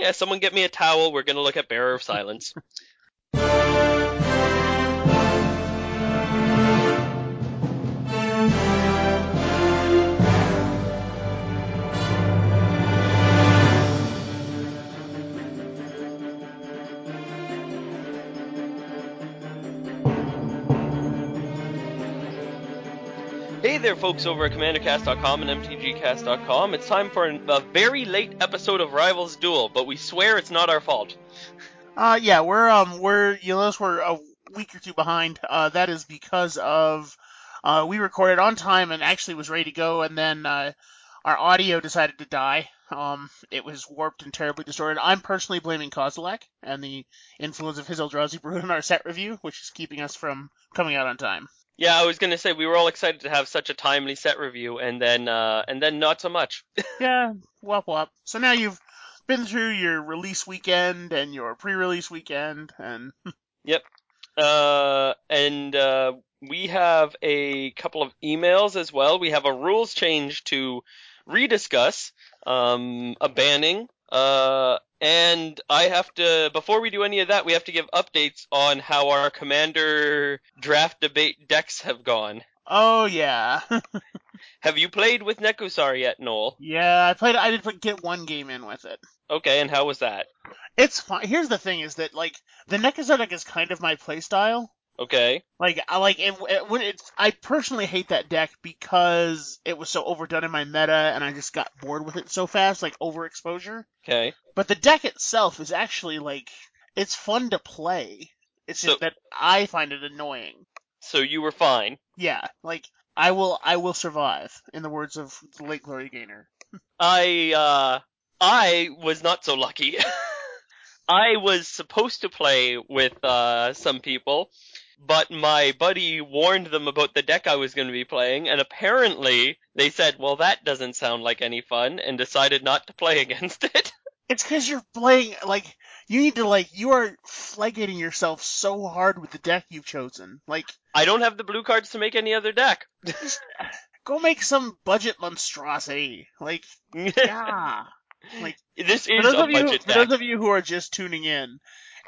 Yeah, someone get me a towel. We're gonna look at Bearer of Silence. there, folks over at CommanderCast.com and MTGCast.com. It's time for a very late episode of Rivals Duel, but we swear it's not our fault. Uh, yeah, we're um, we're you notice we're a week or two behind. Uh, that is because of uh, we recorded on time and actually was ready to go, and then uh, our audio decided to die. Um, it was warped and terribly distorted. I'm personally blaming Kozilek and the influence of his Eldrazi Brood in our set review, which is keeping us from coming out on time. Yeah, I was gonna say we were all excited to have such a timely set review, and then uh, and then not so much. Yeah, wop wop. So now you've been through your release weekend and your pre-release weekend, and yep. Uh, and uh, we have a couple of emails as well. We have a rules change to rediscuss, um, a banning, uh, and I have to, before we do any of that, we have to give updates on how our commander draft debate decks have gone. oh yeah, Have you played with Nekusar yet, Noel? yeah. I played. I did get one game in with it. Okay, and how was that? It's fine. Here's the thing: is that like the Nekusar deck is kind of my playstyle. Okay. Like I like it, it when it's. I personally hate that deck because it was so overdone in my meta, and I just got bored with it so fast, like overexposure. Okay. But the deck itself is actually like it's fun to play. It's just that I find it annoying. So you were fine. Yeah, like I will I will survive, in the words of the late Gloria Gaynor. I uh I was not so lucky. I was supposed to play with uh some people, but my buddy warned them about the deck I was going to be playing and apparently they said, "Well, that doesn't sound like any fun," and decided not to play against it. It's because you're playing like you need to like you are flagging yourself so hard with the deck you've chosen. Like I don't have the blue cards to make any other deck. go make some budget monstrosity. Like yeah. Like, this For is those a of you budget for deck. those of you who are just tuning in,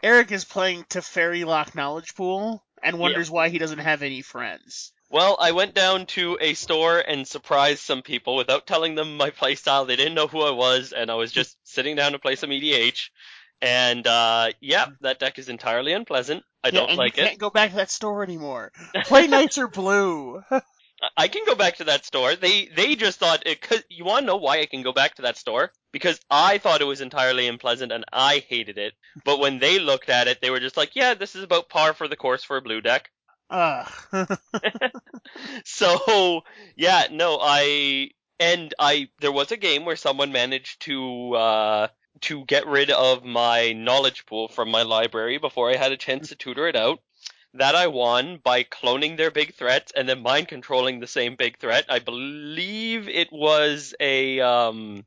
Eric is playing Teferi Lock Knowledge Pool and wonders why he doesn't have any friends. Well, I went down to a store and surprised some people without telling them my playstyle. They didn't know who I was, and I was just sitting down to play some EDH. And uh yeah, that deck is entirely unpleasant. I Yeah, don't and like you it. can't go back to that store anymore. Play Knights or Blue. I can go back to that store. They they just thought it cause you want to know why I can go back to that store? Because I thought it was entirely unpleasant and I hated it. But when they looked at it, they were just like, "Yeah, this is about par for the course for a blue deck." Ugh. So yeah, no, I and I there was a game where someone managed to uh to get rid of my knowledge pool from my library before I had a chance to tutor it out. That I won by cloning their big threats and then mind controlling the same big threat. I believe it was a um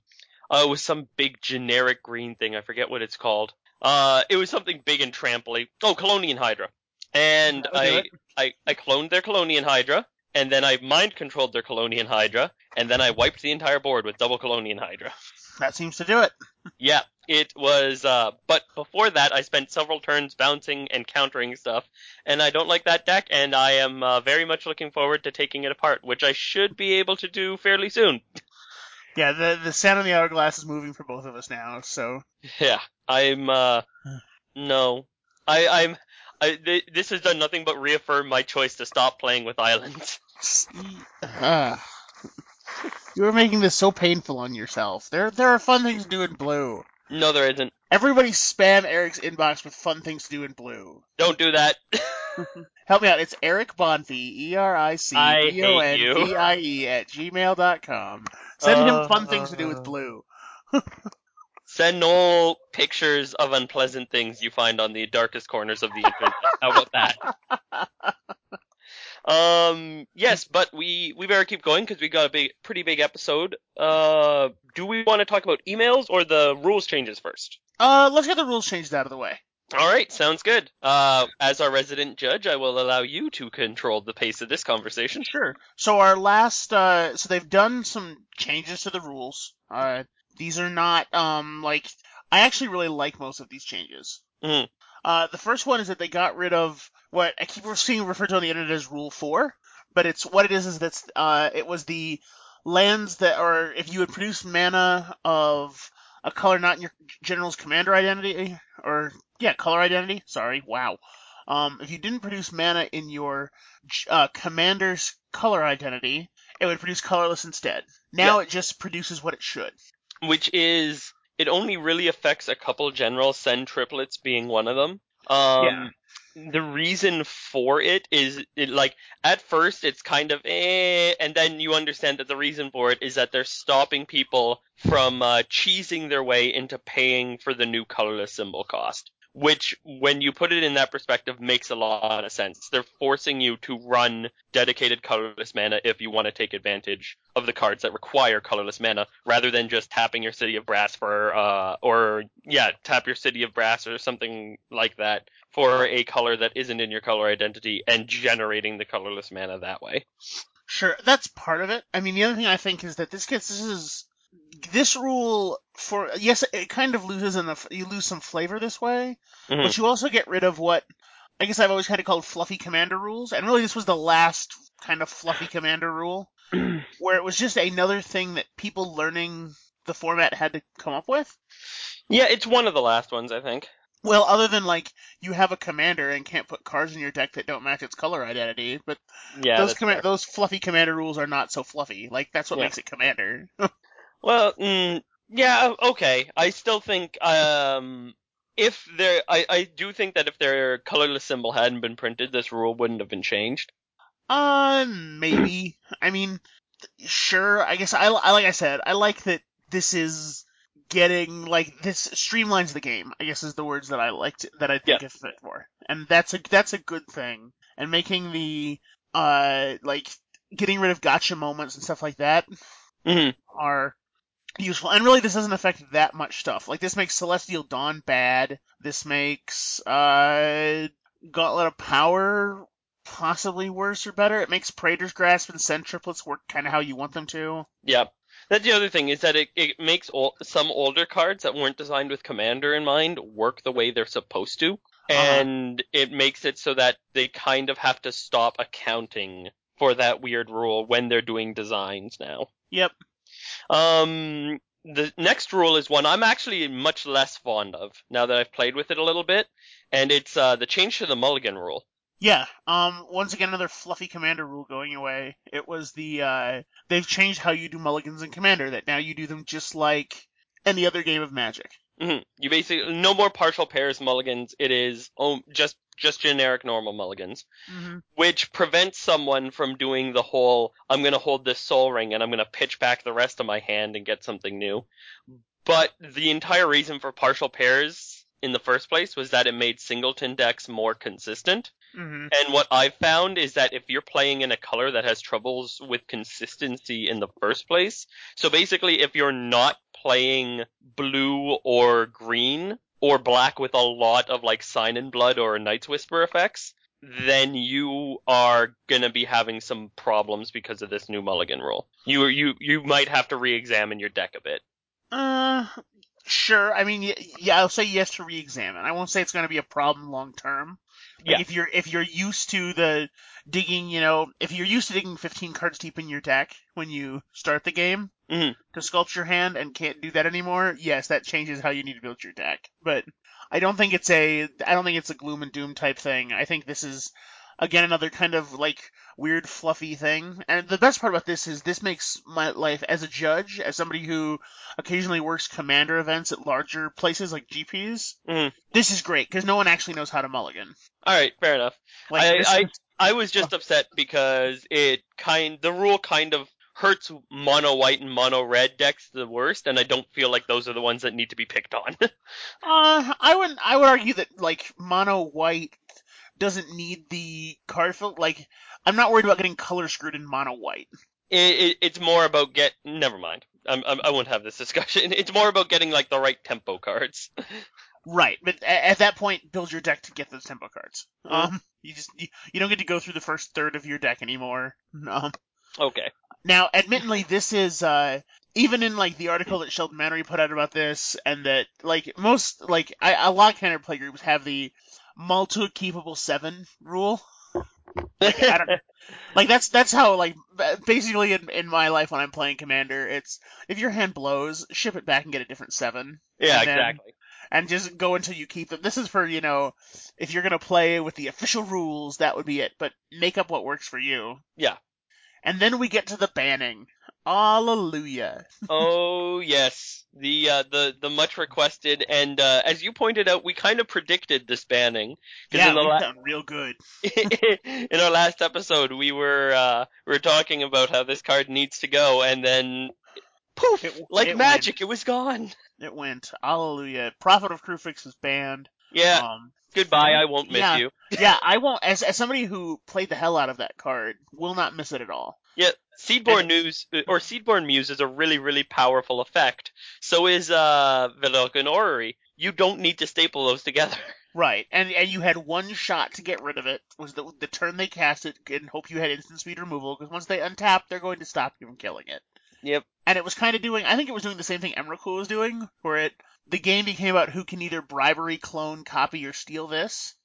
uh, it was some big generic green thing. I forget what it's called. Uh it was something big and tramply. Oh, Kalonian Hydra. And I. I, I cloned their Kalonian Hydra, and then I mind controlled their Kalonian Hydra, and then I wiped the entire board with double Kalonian Hydra. that seems to do it. Yeah, it was, uh, but before that I spent several turns bouncing and countering stuff, and I don't like that deck, and I am uh, very much looking forward to taking it apart, which I should be able to do fairly soon. Yeah, the the sand on the hourglass is moving for both of us now. So Yeah, I'm, uh, no. I, I'm, I, th- this has done nothing but reaffirm my choice to stop playing with islands. Ah. you are making this so painful on yourself. There there are fun things to do in blue. No, there isn't. Everybody spam Eric's inbox with fun things to do in blue. Don't do that. Help me out. It's Eric Bonvie, E R I C B O N. V I E at gmail dot com. Send him fun Uh, things to do with blue. Send Noel pictures of unpleasant things you find on the darkest corners of the internet. How about that? Um, yes, but we we better keep going because we got a big, pretty big episode. Uh, do we want to talk about emails or the rules changes first? Uh, let's get the rules changed out of the way. All right, sounds good. Uh, as our resident judge, I will allow you to control the pace of this conversation. Sure. So our last, uh, so they've done some changes to the rules. Uh, these are not, um, like, I actually really like most of these changes. Mhm. Uh, the first one is that they got rid of what I keep seeing referred to on the internet as Rule Four, but it's what it is is that's uh, it was the lands that, or if you had produced mana of a color not in your general's commander identity, or yeah, color identity. Sorry, wow. Um, if you didn't produce mana in your uh, commander's color identity, it would produce colorless instead. Now it just produces what it should. which is it only really affects a couple generals, Sen Triplets being one of them. Um, The reason for it is it like at first it's kind of eh, and then you understand that the reason for it is that they're stopping people from uh, cheesing their way into paying for the new colorless symbol cost. Which, when you put it in that perspective, makes a lot of sense. They're forcing you to run dedicated colorless mana if you want to take advantage of the cards that require colorless mana, rather than just tapping your City of Brass for, uh, or yeah, tap your City of Brass or something like that for a color that isn't in your color identity and generating the colorless mana that way. Sure, that's part of it. I mean, the other thing I think is that this gets this is this rule for yes, it kind of loses in the you lose some flavor this way, Mhm. but you also get rid of what I guess I've always kind of called fluffy commander rules, and really this was the last kind of fluffy commander rule, where it was just another thing that people learning the format had to come up with. Yeah, it's one of the last ones, I think. Well, other than like you have a commander and can't put cards in your deck that don't match its color identity, but Yeah, those fair. those fluffy commander rules are not so fluffy. Like that's what Yeah. makes it commander. Well, mm, yeah, okay. I still think um, if there, I, I do think that if their colorless symbol hadn't been printed, this rule wouldn't have been changed. Uh, maybe. I mean, sure. I guess I, I like I said, I like that this is getting like this streamlines the game. I guess is the words that I liked that I think Yeah. it fit for, and that's a that's a good thing. And making the uh like getting rid of gotcha moments and stuff like that hmm are useful. And really, this doesn't affect that much stuff. Like this makes Celestial Dawn bad. This makes uh Gauntlet of Power possibly worse or better. It makes Praetor's Grasp and Sen Triplets work kind of how you want them to. Yeah. That's the other thing is that it, it makes ol- some older cards that weren't designed with Commander in mind work the way they're supposed to, and it makes it so that they kind of have to stop accounting for that weird rule when they're doing designs now. Yep. Um, the next rule is one I'm actually much less fond of now that I've played with it a little bit, and it's uh, the change to the mulligan rule. Yeah. Um. Once again, another fluffy Commander rule going away. It was the uh. They've changed how you do mulligans in Commander. That now you do them just like any other game of Magic. Hmm You basically no more partial Paris mulligans. It is oh, just just generic normal mulligans. Mm-hmm. which prevents someone from doing the whole I'm going to hold this Sol Ring and I'm going to pitch back the rest of my hand and get something new. But the entire reason for partial Paris in the first place was that it made singleton decks more consistent. Mm-hmm. And what I've found is that if you're playing in a color that has troubles with consistency in the first place, so basically if you're not playing blue or green or black with a lot of like sign in blood or night's whisper effects, then you are gonna be having some problems because of this new mulligan rule. You you you might have to re-examine your deck a bit. Uh, sure. I mean, yeah, I'll say yes to re-examine. I won't say it's going to be a problem long term. Like Yeah. if you're if you're used to the digging, you know, if you're used to digging 15 cards deep in your deck when you start the game Mhm. to sculpt your hand and can't do that anymore, yes, that changes how you need to build your deck. But I don't think it's a I don't think it's a gloom and doom type thing. I think this is again another kind of like weird fluffy thing. And the best part about this is this makes my life as a judge, as somebody who occasionally works commander events at larger places like GPs. Mhm. This is great because no one actually knows how to mulligan. All right, fair enough. Like I, I is- I was just upset because it kind the rule kind of hurts mono white and mono red decks the worst, and I don't feel like those are the ones that need to be picked on. Uh, I would I would argue that like mono white doesn't need the card filter. Like, I'm not worried about getting color screwed in mono white. it, it, it's more about get. Never mind. I'm, I'm, I won't have this discussion. It's more about getting like the right tempo cards. Right, but at that point, build your deck to get those tempo cards. Mhm. Um, you just you, you don't get to go through the first third of your deck anymore. Um, Okay. now, admittedly, this is uh, even in like the article that Sheldon Menery put out about this, and that like most like I, a lot of Canada playgroups have the multi keepable seven rule. Like, I don't, like that's that's how like basically in, in my life when I'm playing Commander, it's if your hand blows, ship it back and get a different seven. Yeah, And then- exactly. and just go until you keep them. This is for, you know, if you're gonna play with the official rules, that would be it. But make up what works for you. Yeah. And then we get to the banning. Hallelujah. oh yes, the uh, the the much requested, and uh, as you pointed out, we kind of predicted this banning. Yeah, in the we've la- real good. in our last episode, we were uh, we were talking about how this card needs to go, and then poof, It- like it magic, it was gone. It went. Hallelujah. Prophet of Kruphix is banned. Yeah, Um, goodbye. I won't miss yeah. you. yeah, I won't. As as somebody who played the hell out of that card, will not miss it at all. Yeah, Seedborn Muse or Seedborn Muse is a really really powerful effect. So is uh Vedalken Orrery. You don't need to staple those together. Right, and and you had one shot to get rid of it. Was the the turn they cast it, and hope you had instant speed removal. Because once they untap, they're going to stop you from killing it. Yep. And it was kind of doing. I think it was doing the same thing Emrakul was doing, where it the game became about who can either bribery, clone, copy, or steal this.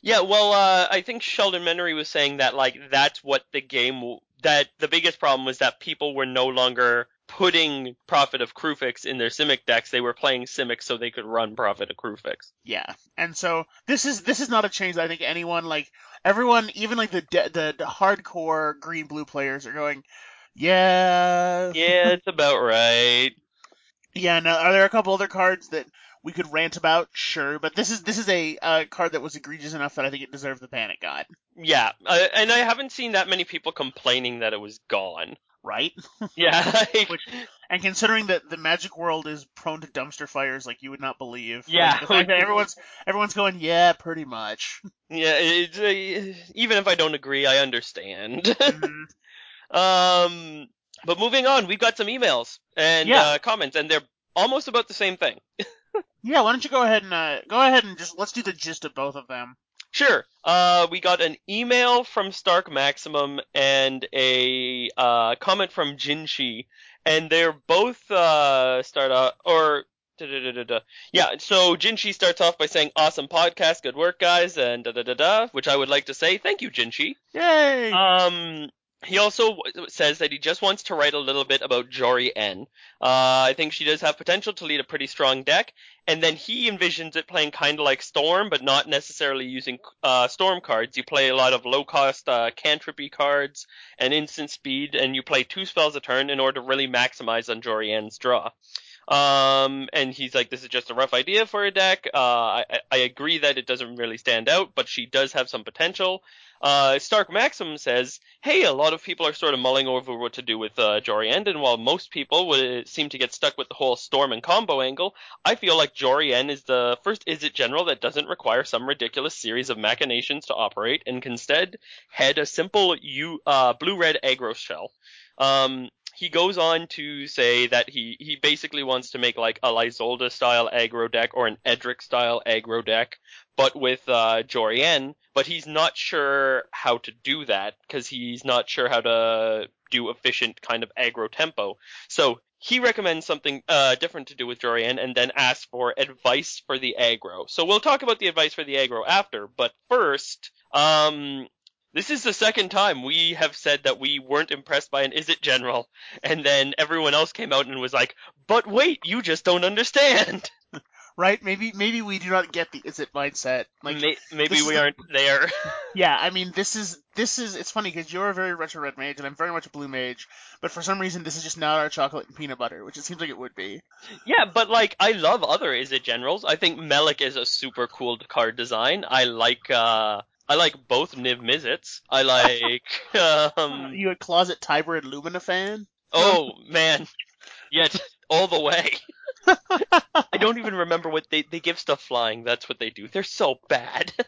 Yeah, well, uh, I think Sheldon Menery was saying that like that's what the game that the biggest problem was that people were no longer putting Prophet of Kruphix in their Simic decks. They were playing Simic so they could run Prophet of Kruphix. Yeah, and so this is this is not a change that I think anyone like everyone, even like the de- the, the hardcore green blue players are going. Yeah, Yeah, it's about right. Yeah, no, are there a couple other cards that we could rant about? Sure, but this is this is a uh, card that was egregious enough that I think it deserved the ban god. Yeah, and I haven't seen that many people complaining that it was gone. Right? Yeah, like, Which- And considering that the magic world is prone to dumpster fires like you would not believe. Yeah. that everyone's everyone's going, yeah, pretty much. yeah. It's, uh, even if I don't agree, I understand. Mhm. um, but moving on, we've got some emails and Yeah. uh, comments, and they're almost about the same thing. Yeah, why don't you go ahead and uh, go ahead and just let's do the gist of both of them. Sure. Uh, we got an email from Stark Maximum and a uh, comment from Jinshi, and they're both uh, start off or. da-da-da-da-da. Yeah, so Jinshi starts off by saying, "Awesome podcast, good work, guys," and da da da da, which I would like to say thank you, Jinshi. Yay! Um, he also says that he just wants to write a little bit about Jori En. Uh, I think she does have potential to lead a pretty strong deck, and then he envisions it playing kind of like Storm, but not necessarily using uh, Storm cards. You play a lot of low-cost uh, cantripy cards and instant speed, and you play two spells a turn in order to really maximize on Jori En's draw. Um, and he's like, this is just a rough idea for a deck. Uh, I, I- agree that it doesn't really stand out, but she does have some potential. Uh, Stark Maxim says, hey, a lot of people are sort of mulling over what to do with uh, Jori En, and while most people would seem to get stuck with the whole storm and combo angle, I feel like Jori En is the first Izzet general that doesn't require some ridiculous series of machinations to operate, and can instead head a simple U, uh, blue-red aggro shell. Um, he goes on to say that he, he basically wants to make like a Lyzolda style aggro deck or an Edric style aggro deck, but with uh, Jori En, but he's not sure how to do that because he's not sure how to do efficient kind of aggro tempo. So he recommends something uh, different to do with Jori En and then asks for advice for the aggro. So we'll talk about the advice for the aggro after, but first, um, this is the second time we have said that we weren't impressed by an Izzet General, and then everyone else came out and was like, but wait, you just don't understand. right? Maybe maybe we do not get the Izzet mindset. Like May- maybe we aren't there. Yeah, I mean, this is this is it's funny because you're a very retro red mage and I'm very much a blue mage, but for some reason this is just not our chocolate and peanut butter, which it seems like it would be. Yeah, but like I love other Izzet Generals. I think Melek is a super cool card design. I like uh I like both Niv Mizzets. I like um you a closet Tibor and Lumia fan? oh man. Yet all the way. I don't even remember what they they give stuff flying. That's what they do. They're so bad.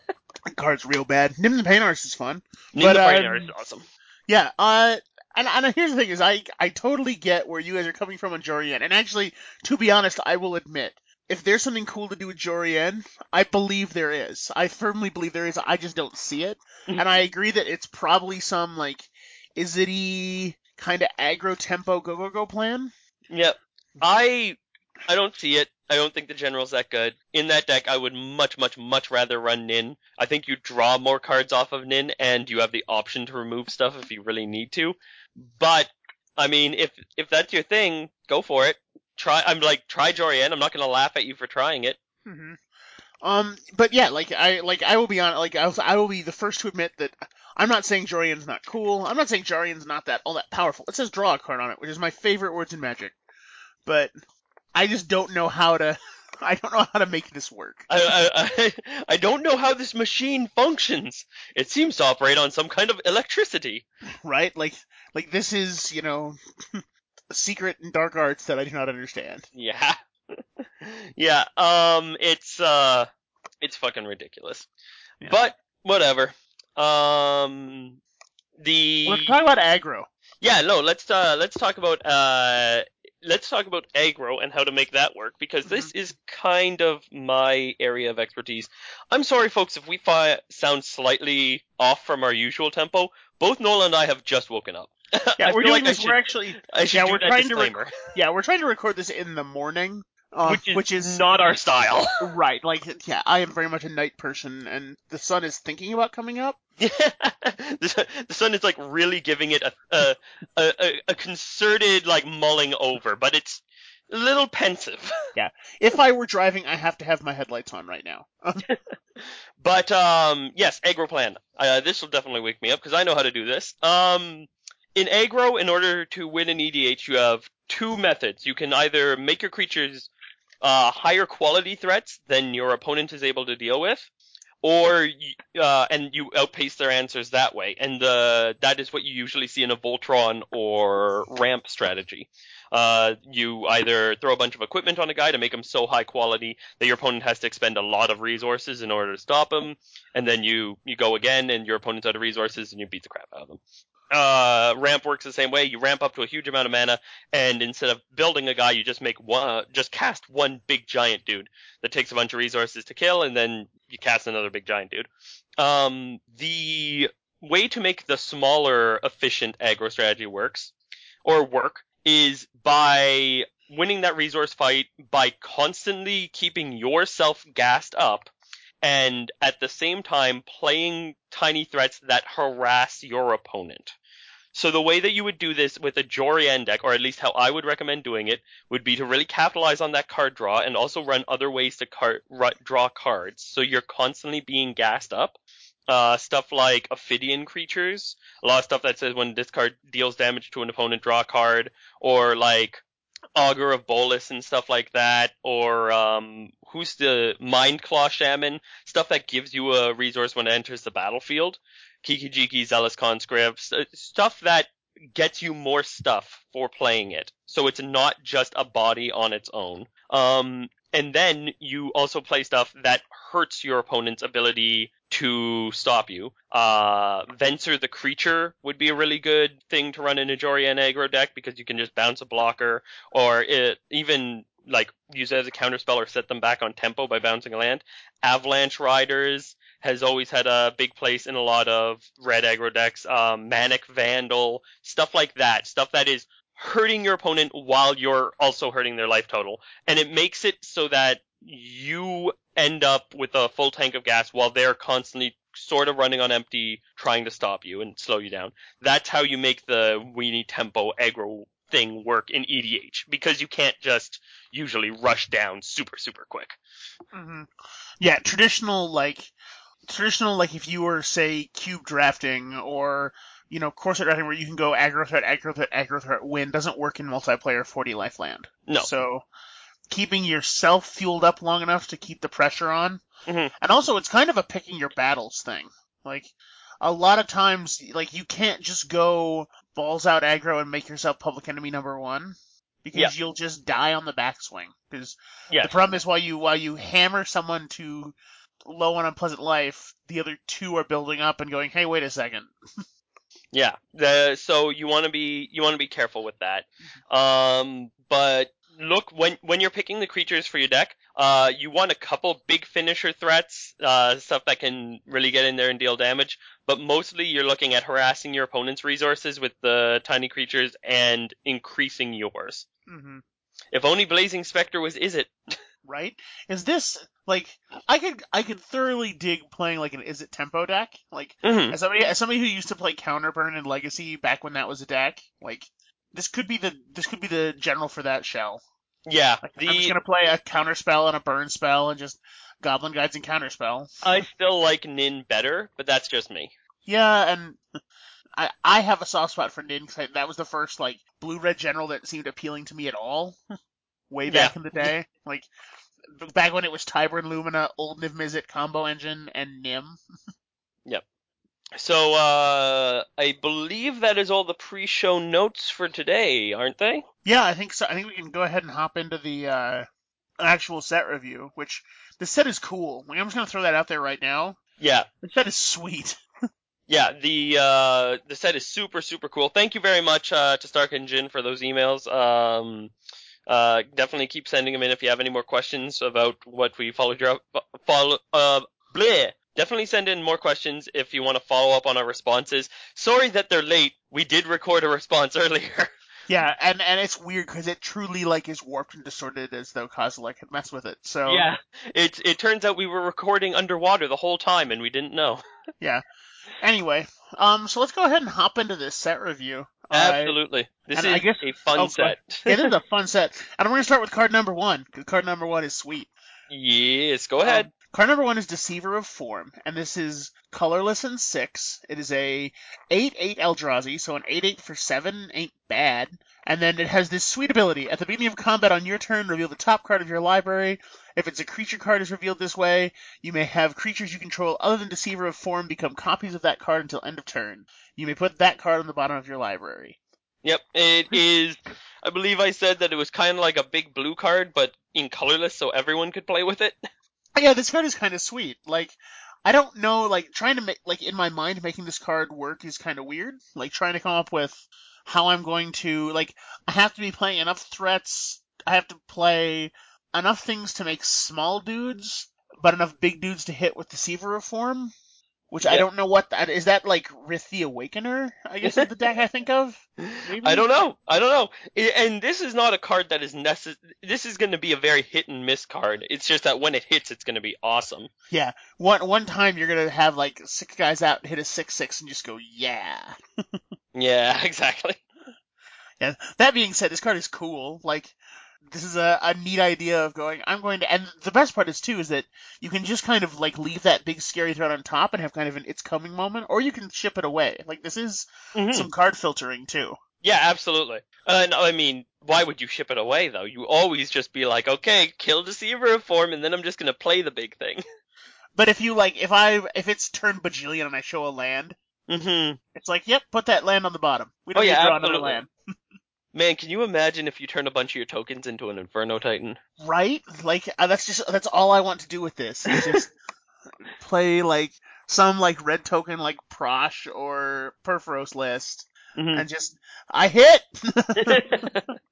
That card's real bad. Nin the Pain Artist is fun. Nin But, the um, Brainer is awesome. Yeah, uh, and, and here's the thing is I I totally get where you guys are coming from on Jori En, and actually, to be honest, I will admit. If there's something cool to do with Jori En, I believe there is. I firmly believe there is. I just don't see it. Mm-hmm. and I agree that it's probably some like Izzet kind of aggro tempo go go go plan. Yep. I I don't see it. I don't think the general's that good. In that deck, I would much, much, much rather run Nin. I think you draw more cards off of Nin, and you have the option to remove stuff if you really need to. But I mean, if if that's your thing, go for it. Try. I'm like try Jori En. I'm not gonna laugh at you for trying it. hmm Um, but yeah, like I like I will be on like I will, I will be the first to admit that I'm not saying Jori En's not cool. I'm not saying Jori En's not that all that powerful. It says draw a card on it, which is my favorite words in Magic. But I just don't know how to. I don't know how to make this work. I, I I I don't know how this machine functions. It seems to operate on some kind of electricity. Right? Like like this is you know secret and dark arts that I do not understand. Yeah. yeah. Um. It's uh. It's fucking ridiculous. Yeah. But whatever. Um. The Let's talk about aggro. Yeah, no, let's uh let's talk about uh let's talk about aggro and how to make that work because this is kind of my area of expertise. I'm sorry folks if we fi- sound slightly off from our usual tempo. Both Noel and I have just woken up. Yeah, we're doing like this. should, we're actually I yeah, we're trying to rec- disclaimer, yeah, we're trying to record this in the morning, uh, which is which is not our style. right. Like yeah, I am very much a night person, and the sun is thinking about coming up. the, the sun is like really giving it a a, a a concerted like mulling over, but it's a little pensive. Yeah. If I were driving, I have to have my headlights on right now. But um, yes, aggro plan. Uh, this will definitely wake me up because I know how to do this. Um, in aggro, in order to win an EDH, you have two methods. You can either make your creatures uh, higher quality threats than your opponent is able to deal with, or uh, and you outpace their answers that way. And uh, that is what you usually see in a Voltron or ramp strategy. Uh, you either throw a bunch of equipment on a guy to make him so high quality that your opponent has to expend a lot of resources in order to stop him, and then you you go again, and your opponent's out of resources, and you beat the crap out of them. Uh, ramp works the same way. You ramp up to a huge amount of mana, and instead of building a guy, you just make one, just cast one big giant dude that takes a bunch of resources to kill, and then you cast another big giant dude. Um, the way to make the smaller, efficient aggro strategy works, or work, is by winning that resource fight by constantly keeping yourself gassed up and at the same time playing tiny threats that harass your opponent. So the way that you would do this with a Jori En deck, or at least how I would recommend doing it, would be to really capitalize on that card draw and also run other ways to card, ru- draw cards. So you're constantly being gassed up. Uh, stuff like Ophidian creatures, a lot of stuff that says when this card deals damage to an opponent, draw a card, or like Augur of Bolas and stuff like that, or um, who's the Mindclaw Shaman, stuff that gives you a resource when it enters the battlefield. Kiki Jiki, Zealous Conscript, st- stuff that gets you more stuff for playing it. So it's not just a body on its own. Um, and then you also play stuff that hurts your opponent's ability to stop you. Uh, Venser the creature would be a really good thing to run in a Jori En aggro deck because you can just bounce a blocker or it, even like use it as a counterspell or set them back on tempo by bouncing a land. Avalanche Riders has always had a big place in a lot of red aggro decks. Um, Manic Vandal, stuff like that. Stuff that is hurting your opponent while you're also hurting their life total. And it makes it so that you end up with a full tank of gas while they're constantly sort of running on empty trying to stop you and slow you down. That's how you make the weenie tempo aggro thing work in EDH because you can't just usually rush down super super quick. hmm Yeah, traditional like traditional like if you were say cube drafting or you know core set drafting where you can go aggro threat, aggro threat, aggro threat, win doesn't work in multiplayer 40 life land. No. So keeping yourself fueled up long enough to keep the pressure on, Mhm. and also it's kind of a picking your battles thing. Like a lot of times, like you can't just go balls out aggro and make yourself public enemy number one because you'll just die on the backswing. Because Yes. the problem is while you while you hammer someone to low on unpleasant life, the other two are building up and going, "Hey, wait a second. Yeah. The, so you want to be you want to be careful with that. Um, but look when when you're picking the creatures for your deck, uh, you want a couple big finisher threats, uh, stuff that can really get in there and deal damage. But mostly you're looking at harassing your opponent's resources with the tiny creatures and increasing yours. hmm If only Blazing Spectre was Izzet. right? Is this like I could I could thoroughly dig playing like an Izzet tempo deck? Like Mhm. as somebody as somebody who used to play Counterburn and Legacy back when that was a deck, like this could be the this could be the general for that shell. Yeah, Like, I'm just gonna play a counter spell and a burn spell and just Goblin Guides and counter spell. I still like Nin better, but that's just me. Yeah, and I I have a soft spot for Nin because that was the first like blue red general that seemed appealing to me at all. Way back in the day, like back when it was Tyburn Lumina, Old Niv Mizzet combo engine, and Nin. Yep. So uh, I believe that is all the pre-show notes for today, aren't they? Yeah, I think so. I think we can go ahead and hop into the uh, actual set review, which the set is cool. I'm just gonna throw that out there right now. Yeah, The set is sweet. yeah. The uh, the set is super super cool. Thank you very much uh, to Stark and Jin for those emails. Um, uh, definitely keep sending them in if you have any more questions about what we followed your follow. Uh, bleh. Definitely send in more questions if you want to follow up on our responses. Sorry that they're late. We did record a response earlier. Yeah, and and it's weird because it truly like is warped and distorted as though Kozilek had messed with it. So Yeah, it it turns out we were recording underwater the whole time and we didn't know. Anyway, um, so let's go ahead and hop into this set review. Absolutely, this and is I guess- a fun oh, set. it is a fun set, and we're going to start with card number one because card number one is sweet. yes, go ahead. Um, card number one is Deceiver of Form, and this is colorless and six. It is a eight eight Eldrazi, so an eight eight for seven ain't bad. And then it has this sweet ability. At the beginning of combat on your turn, reveal the top card of your library. If it's a creature card is revealed this way, you may have creatures you control other than Deceiver of Form become copies of that card until end of turn. You may put that card on the bottom of your library. Yep, it is. I believe I said that it was kind of like a big blue card, but in colorless, so everyone could play with it. Yeah, this card is kind of sweet. Like, I don't know, like, trying to make, like, in my mind, making this card work is kind of weird. Like, trying to come up with how I'm going to, like, I have to be playing enough threats, I have to play enough things to make small dudes, but enough big dudes to hit with Deceiver of Which I don't know what that is. That like Rith the Awakener? I guess is the deck I think of. Maybe? I don't know. I don't know. And this is not a card that is necess- This is going to be a very hit and miss card. It's just that when it hits, it's going to be awesome. Yeah. One one time you're gonna have like six guys out hit a six six and just go yeah. Yeah, exactly. Yeah. That being said, this card is cool. Like, this is a, a neat idea of going. I'm going to, and the best part is too is that you can just kind of like leave that big scary threat on top and have kind of an it's coming moment, or you can ship it away. Like this is Mhm. some card filtering too. Yeah, absolutely. Uh, no, I mean, why would you ship it away though? You always just be like, okay, kill Deceiver of Form, and then I'm just going to play the big thing. But if you like, if I if it's turned bajillion and I show a land, hmm it's like, yep, put that land on the bottom. We Oh, don't yeah, need to draw another land, Man, can you imagine if you turn a bunch of your tokens into an Inferno Titan? right? Like uh, that's just that's all I want to do with this. Is just play like some like red token like Prossh or Purphoros list. Mhm. and just I hit.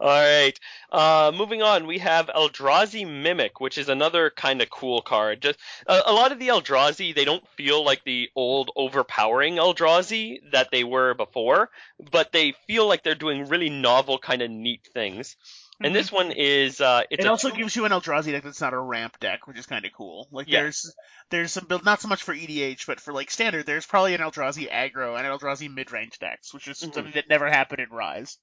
All right. Uh, moving on, we have Eldrazi Mimic, which is another kind of cool card. Just a, a lot of the Eldrazi, they don't feel like the old overpowering Eldrazi that they were before, but they feel like they're doing really novel, kind of neat things. And this one is uh, it's it also two- gives you an Eldrazi deck that's not a ramp deck, which is kind of cool. Like Yeah. there's there's some build not so much for EDH, but for like standard, there's probably an Eldrazi aggro and an Eldrazi mid range decks, which is Mhm. something that never happened in Rise.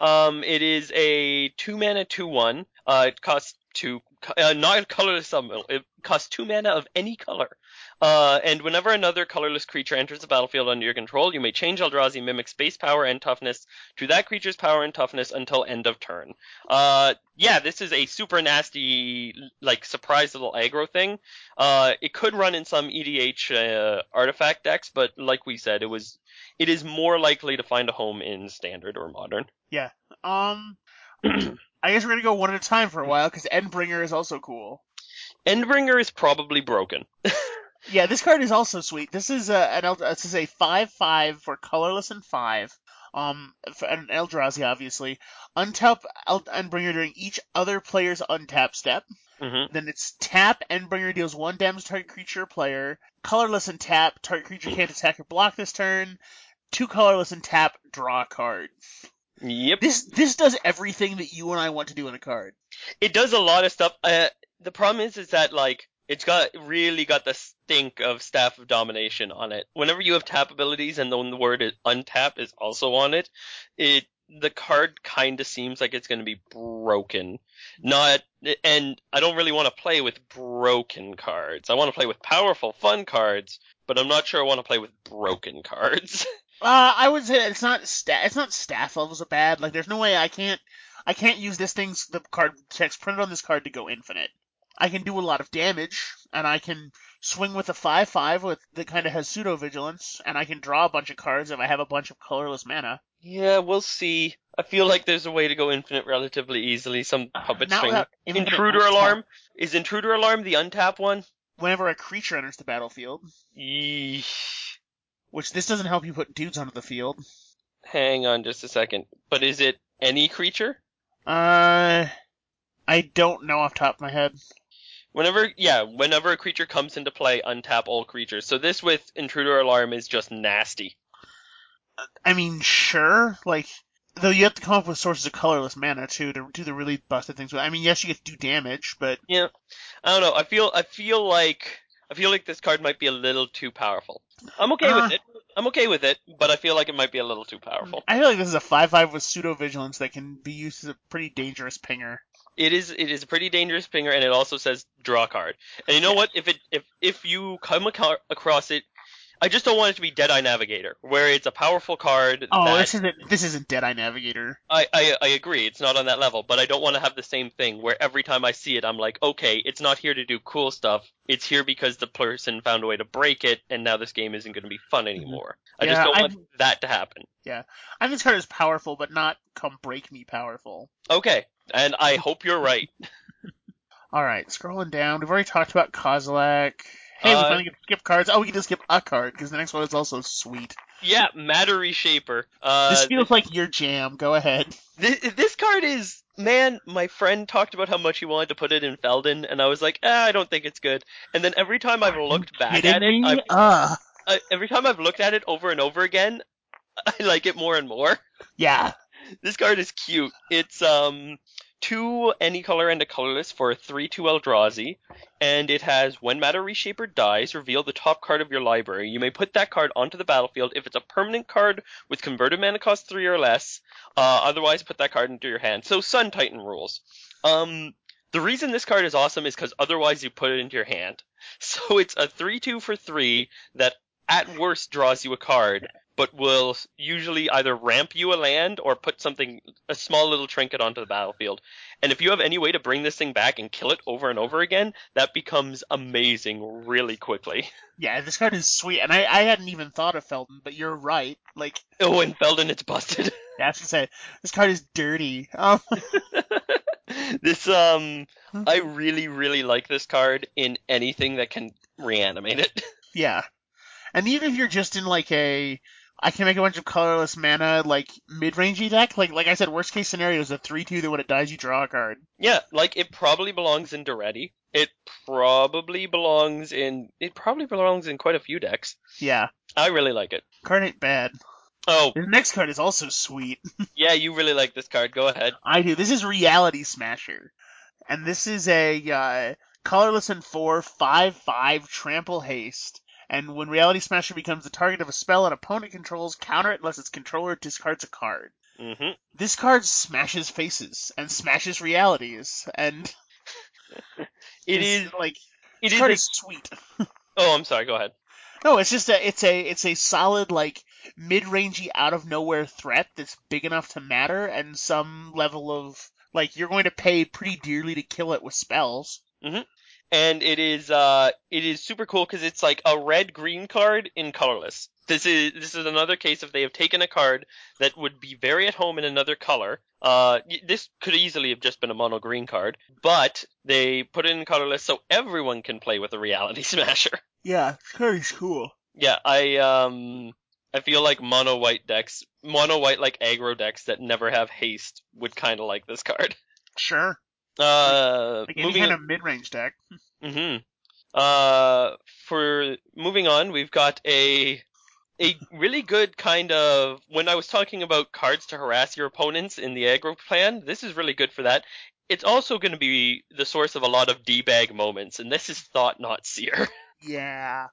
Um, it is a two mana two one. Uh, it costs two, uh, not colorless summon. It costs two mana of any color. Uh, and whenever another colorless creature enters the battlefield under your control, you may change Eldrazi Mimic's base power and toughness to that creature's power and toughness until end of turn. Uh, yeah, this is a super nasty, like surprise little aggro thing. Uh, it could run in some EDH uh, artifact decks, but like we said, it was, it is more likely to find a home in standard or modern. Yeah. Um, I guess we're gonna go one at a time for a while because Endbringer is also cool. Endbringer is probably broken. Yeah, this card is also sweet. This is a an El- this is a five five for colorless and five. Um, for an Eldrazi obviously. Untap El- Endbringer during each other player's untap step. hmm Then it's tap, Endbringer deals one damage to target creature or player. Colorless and tap, target creature can't attack or block this turn. Two colorless and tap, draw a card. Yep. This this does everything that you and I want to do in a card. It does a lot of stuff. Uh, the problem is, is that like it's got really got the stink of Staff of Domination on it. Whenever you have tap abilities and then the word untap is also on it, it the card kind of seems like it's going to be broken. Not, and I don't really want to play with broken cards. I want to play with powerful, fun cards, but I'm not sure I want to play with broken cards. Uh, I would say it's not sta- it's not staff levels of bad. Like, there's no way I can't I can't use this thing's the card text printed on this card to go infinite. I can do a lot of damage, and I can swing with a five five with that kind of has pseudo vigilance, and I can draw a bunch of cards if I have a bunch of colorless mana. yeah, we'll see. I feel like there's a way to go infinite relatively easily. Some puppet Not string. Intruder alarm is intruder alarm the untap one. Whenever a creature enters the battlefield, Yeesh. which this doesn't help you put dudes onto the field. Hang on just a second. But is it any creature? Uh, I don't know off the top of my head. Whenever, yeah, whenever a creature comes into play, untap all creatures. So this with intruder alarm is just nasty. I mean, sure, like though you have to come up with sources of colorless mana too to do the really busted things. with I mean, yes, you get to do damage, but Yeah, I don't know. I feel, I feel like, I feel like this card might be a little too powerful. I'm okay Uh. with it. I'm okay with it, but I feel like it might be a little too powerful. I feel like this is a five-five with pseudo vigilance that can be used as a pretty dangerous pinger. It is, it is a pretty dangerous pinger, and it also says draw card. And you know what? If it, if, if you come aco- across it, I just don't want it to be Deadeye Navigator, where it's a powerful card. Oh, that, this isn't this isn't Deadeye Navigator. I, I I agree, it's not on that level, but I don't want to have the same thing where every time I see it, I'm like, okay, it's not here to do cool stuff. It's here because the person found a way to break it, and now this game isn't going to be fun mm-hmm. anymore. I just don't I- want that to happen. Yeah, I think this card is powerful, but not come break me powerful. Okay, and I hope you're right. All right, scrolling down, we've already talked about Kozilek. Hey, we Uh, finally get to skip cards. Oh, we can just skip a card because the next one is also sweet. Yeah, Matter Shaper. Uh, this feels like your jam. Go ahead. This, this card is man. My friend talked about how much he wanted to put it in Feldon, and I was like, ah, I don't think it's good. And then every time I've looked back at it? I've, Uh, I, every time I've looked at it over and over again, I like it more and more. yeah. This card is cute. It's um two any color and a colorless for a three two Eldrazi, and it has when Matter Reshaper dies, reveal the top card of your library. You may put that card onto the battlefield if it's a permanent card with converted mana cost three or less. Uh, otherwise, put that card into your hand. So Sun Titan rules. Um, the reason this card is awesome is because otherwise you put it into your hand. So it's a three two for three that at worst draws you a card, but will usually either ramp you a land or put something, a small little trinket onto the battlefield. And if you have any way to bring this thing back and kill it over and over again, that becomes amazing really quickly. Yeah, this card is sweet, and I, I hadn't even thought of Feldon, but you're right. Like, Oh, and Feldon, it's busted. yeah, I was gonna say, this card is dirty. Um, this, um, I really, really like this card in anything that can reanimate it. yeah. And even if you're just in like a, I can make a bunch of colorless mana, like, mid-rangey deck, like, like I said, worst case scenario is a 3-2 that when it dies you draw a card. Yeah, like it probably belongs in Daretti. It probably belongs in, it probably belongs in quite a few decks. Yeah. I really like it. Card ain't bad. Oh, The next card is also sweet. yeah, you really like this card. Go ahead. I do. This is Reality Smasher. And this is a uh, colorless and 4, 5 5 trample haste. And when Reality Smasher becomes the target of a spell an opponent controls, counter it unless its controller discards a card. hmm This card smashes faces and smashes realities. And it is like It is. is sweet. oh, I'm sorry. Go ahead. No, it's just a it's a it's a solid like mid-rangey out of nowhere threat that's big enough to matter and some level of like you're going to pay pretty dearly to kill it with spells. And it is. Uh, it is super cool because it's like a red green card in colorless. This is this is another case if they have taken a card that would be very at home in another color. Uh, this could easily have just been a mono green card, but they put it in colorless so everyone can play with a reality smasher. Yeah, card cool. Yeah, I um I feel like mono white decks, mono white like aggro decks that never have haste would kind of like this card. Sure. Uh, Like any moving kind of mid-range deck. hmm Uh, for moving on, we've got a a really good kind of when I was talking about cards to harass your opponents in the aggro plan, this is really good for that. It's also going to be the source of a lot of debag moments, and this is Thought-Knot Seer. Yeah.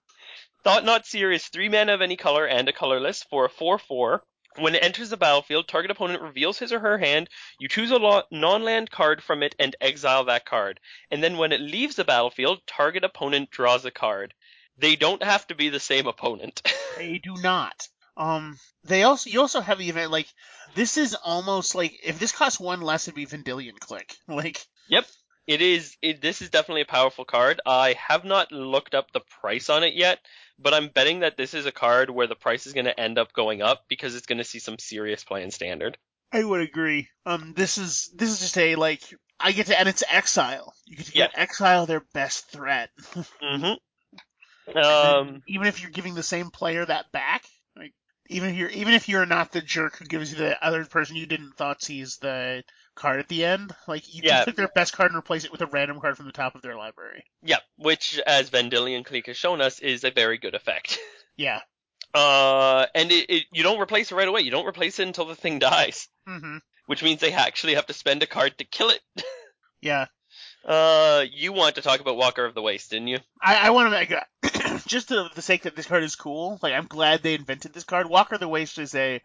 Thought-Knot Seer is three mana of any color and a colorless for a 4-4. When it enters the battlefield, target opponent reveals his or her hand, you choose a non-land card from it and exile that card. And then when it leaves the battlefield, target opponent draws a card. They don't have to be the same opponent. They do not. Um, they also you also have the event like this is almost like if this costs one less, it'd be Vendilion Clique. Like yep, It is. It, this is definitely a powerful card. I have not looked up the price on it yet, but I'm betting that this is a card where the price is going to end up going up because it's going to see some serious play in standard. I would agree. Um, this is this is just a like I get to and it's exile. You get to get exile their best threat. Mm-hmm. Um. even if you're giving the same player that back, like even if you're even if you're not the jerk who gives you the other person you didn't thought sees the card at the end, like you Yeah. take their best card and replace it with a random card from the top of their library. Yeah, which, as Vendilion Clique has shown us, is a very good effect. Yeah. Uh, and it, it, you don't replace it right away. You don't replace it until the thing dies, hmm which means they actually have to spend a card to kill it. Yeah. Uh, you want to talk about Walker of the Waste, didn't you? I, I want to make just to the sake that this card is cool. Like I'm glad they invented this card. Walker of the Waste is a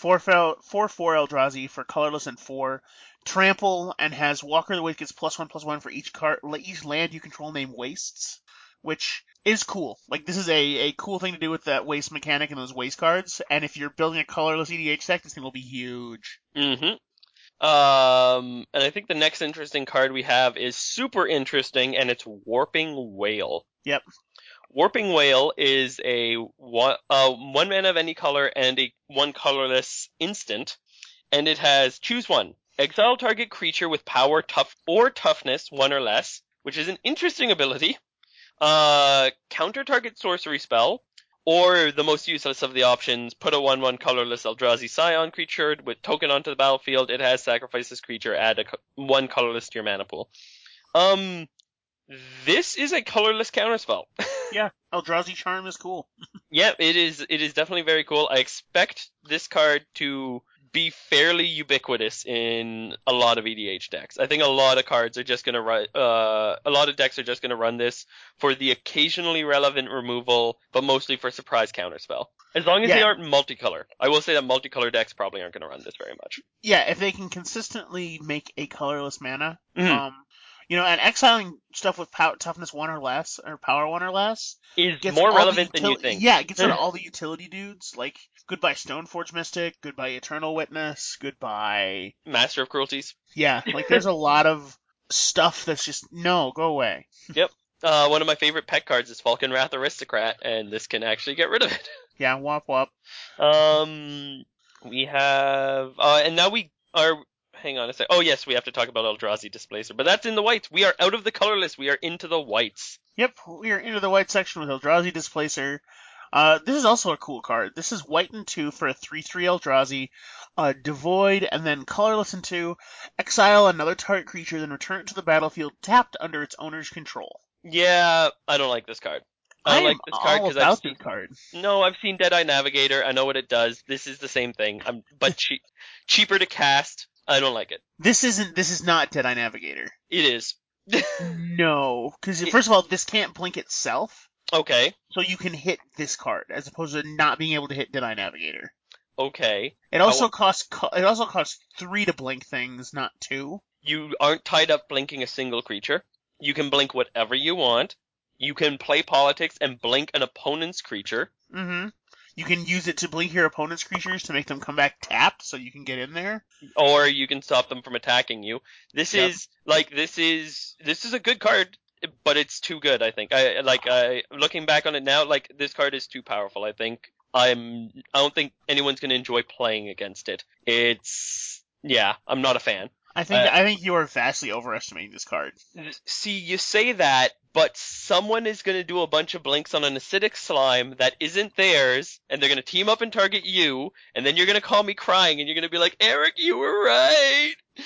four four four four Eldrazi for colorless and four trample, and has Walker the Waste gets plus one plus one for each card each land you control name wastes, which is cool. Like this is a, a cool thing to do with that waste mechanic and those waste cards. And if you're building a colorless EDH deck, this thing will be huge. Mm-hmm. Um, and I think the next interesting card we have is super interesting, and it's Warping Whale. Yep. Warping Whale is a one, uh, one mana of any color and a one colorless instant, and it has choose one. Exile target creature with power, tough, or toughness, one or less, which is an interesting ability. Uh, counter target sorcery spell, or the most useless of the options, put a 1-1 colorless Eldrazi Scion creature with token onto the battlefield. It has sacrifice this creature, add a co- one colorless to your mana pool. Um, this is a colorless counterspell. Yeah, Eldrazi Charm is cool. yeah, it is. It is definitely very cool. I expect this card to be fairly ubiquitous in a lot of EDH decks. I think a lot of cards are just gonna run. Uh, a lot of decks are just gonna run this for the occasionally relevant removal, but mostly for surprise counterspell. As long as they aren't multicolor. I will say that multicolor decks probably aren't gonna run this very much. Yeah, if they can consistently make a colorless mana, Mhm. um, you know, and exiling stuff with power, toughness one or less or power one or less Is more relevant than you think. Yeah, it gets rid of all the utility dudes like goodbye Stoneforge Mystic, goodbye Eternal Witness, goodbye. Master of Cruelties. Yeah, like there's a lot of stuff that's just no, go away. Yep. Uh, one of my favorite pet cards is Falkenrath Aristocrat, and this can actually get rid of it. Yeah, wop wop. Um, we have, uh, and now we are. Hang on a sec. Oh yes, we have to talk about Eldrazi Displacer, but that's in the whites. We are out of the colorless. We are into the whites. Yep, we are into the white section with Eldrazi Displacer. Uh, this is also a cool card. This is white and two for a 3-3 Eldrazi, uh, devoid, and then colorless and two. Exile another target creature, then return it to the battlefield tapped under its owner's control. Yeah, I don't like this card. I don't I'm like this card because I've seen. this card. No, I've seen Deadeye Navigator. I know what it does. This is the same thing. I'm, but cheap, cheaper to cast. I don't like it. This isn't. This is not Deadeye Navigator. It is. No, because first of all, this can't blink itself, okay. so you can hit this card as opposed to not being able to hit Deadeye Navigator. Okay. It also costs. It also costs three to blink things, not two. You aren't tied up blinking a single creature. You can blink whatever you want. You can play politics and blink an opponent's creature. Mm-hmm. You can use it to blink your opponent's creatures to make them come back tapped, so you can get in there. or you can stop them from attacking you. This Yep. is like this is this is a good card, but it's too good. I think. I like I looking back on it now, like this card is too powerful. I think I'm. I don't think anyone's gonna enjoy playing against it. It's yeah, I'm not a fan. I think Uh, I think you are vastly overestimating this card. See, you say that, but someone is going to do a bunch of blinks on an acidic slime that isn't theirs, and they're going to team up and target you, and then you're going to call me crying, and you're going to be like, Eric, you were right.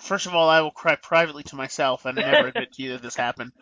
first of all, I will cry privately to myself and never admit to you that this happened.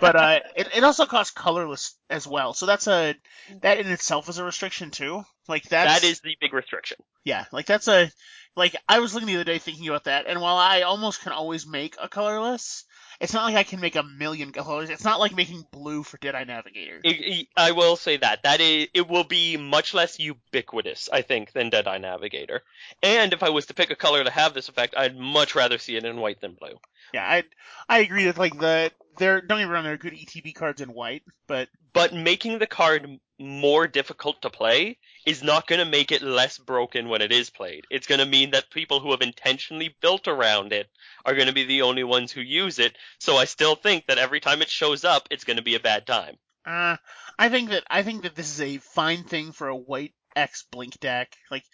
But uh, it, it also costs colorless as well, so that's a that in itself is a restriction too. Like that's That is the big restriction. yeah, like that's a like I was looking the other day thinking about that, and while I almost can always make a colorless, it's not like I can make a million colors. It's not like making blue for Deadeye Navigator. I- I I will say that that is it will be much less ubiquitous, I think, than Deadeye Navigator. And if I was to pick a color to have this effect, I'd much rather see it in white than blue. Yeah, I I agree that like the there don't get me wrong, there are good ETB cards in white, but But making the card more difficult to play is not going to make it less broken when it is played. It's going to mean that people who have intentionally built around it are going to be the only ones who use it. So I still think that every time it shows up, it's going to be a bad time. uh I think that I think that this is a fine thing for a white X blink deck. Like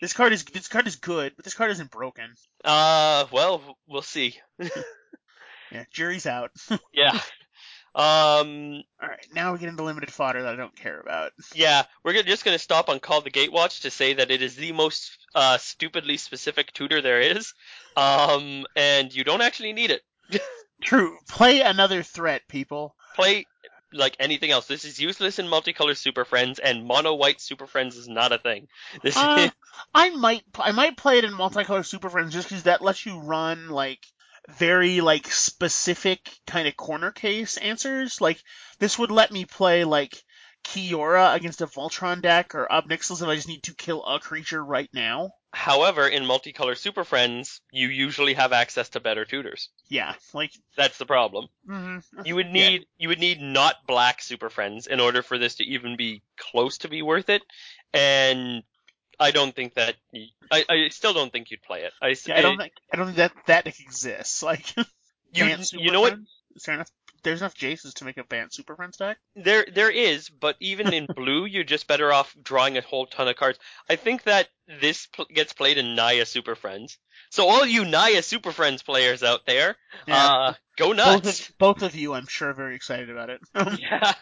this card is this card is good, but this card isn't broken. Uh, well, we'll see. Yeah, jury's out. Yeah. Um, All right, now we get into limited fodder that I don't care about. Yeah, we're gonna, just going to stop on Call the Gatewatch to say that it is the most uh, stupidly specific tutor there is, um, and you don't actually need it. True. Play another threat, people. Play like anything else. This is useless in multicolor Super Friends, and mono white Super Friends is not a thing. This Uh, is, I might I might play it in multicolor Super Friends just because that lets you run like very like specific kind of corner case answers. Like this would let me play like Kiora against a Voltron deck or Ob Nixilis if I just need to kill a creature right now. however, in multicolor Super Friends, you usually have access to better tutors. Yeah, like That's the problem. mhm. You would need you would need not black Super Friends in order for this to even be close to be worth it, and I don't think that I still don't think you'd play it. I, yeah, I don't think I don't think that that exists. Like you you know what Friends? Is there enough? There's enough Jaces to make a Bant Super Friends deck. there there is, but even in blue, you're just better off drawing a whole ton of cards. I think that this pl- gets played in Naya Super Friends. So all you Naya Super Friends players out there, Yeah. uh, go both nuts! of both of you, I'm sure, are very excited about it. yeah,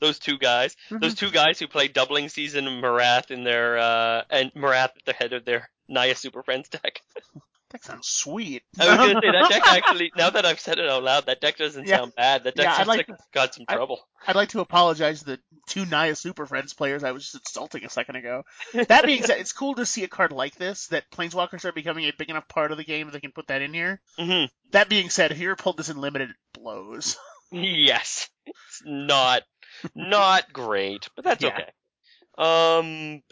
those two guys, those two guys who play doubling season Marath in their uh, and Marath at the head of their Naya Super Friends deck. that sounds sweet. I was gonna say that deck actually. Now that I've said it out loud, that deck doesn't Yeah. sound bad. That deck Yeah, like like, got some I- trouble. I'd like to apologize to the two Naya Super Friends players I was just insulting a second ago. That being said, it's cool to see a card like this that Planeswalkers are becoming a big enough part of the game that they can put that in here. hmm That being said, if you pulled this in limited, it blows. Yes, it's not not great, but that's Yeah. okay. Um,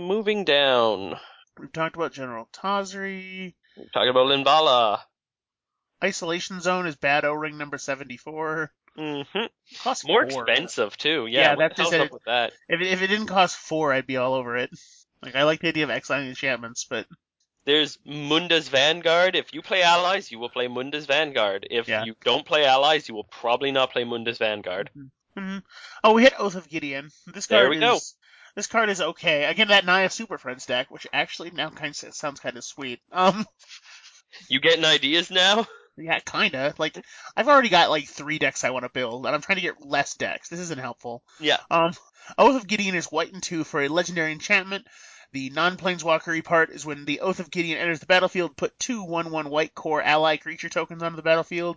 moving down. We've talked about General Tazri. We've talked about Linvala. Isolation Zone is bad O-ring number 74. hmm Costs More four. expensive too. Yeah, Yeah, that's just it. that? If it, if it didn't cost four, I'd be all over it. Like, I like the idea of exiling enchantments, but There's Munda's Vanguard. If you play allies, you will play Munda's Vanguard. If Yeah. you don't play allies, you will probably not play Munda's Vanguard. Mhm. Oh, we hit Oath of Gideon. This There card we is, go. This card is okay. Again, that Naya Super Friends deck, which actually now kind of sounds kind of sweet. Um, You getting ideas now? yeah, kinda. Like, I've already got like three decks I want to build, and I'm trying to get less decks. This isn't helpful. Yeah. Um, Oath of Gideon is white and two for a legendary enchantment. The non-planeswalkery part is when the Oath of Gideon enters the battlefield, put two 1-1 white Kor ally creature tokens onto the battlefield,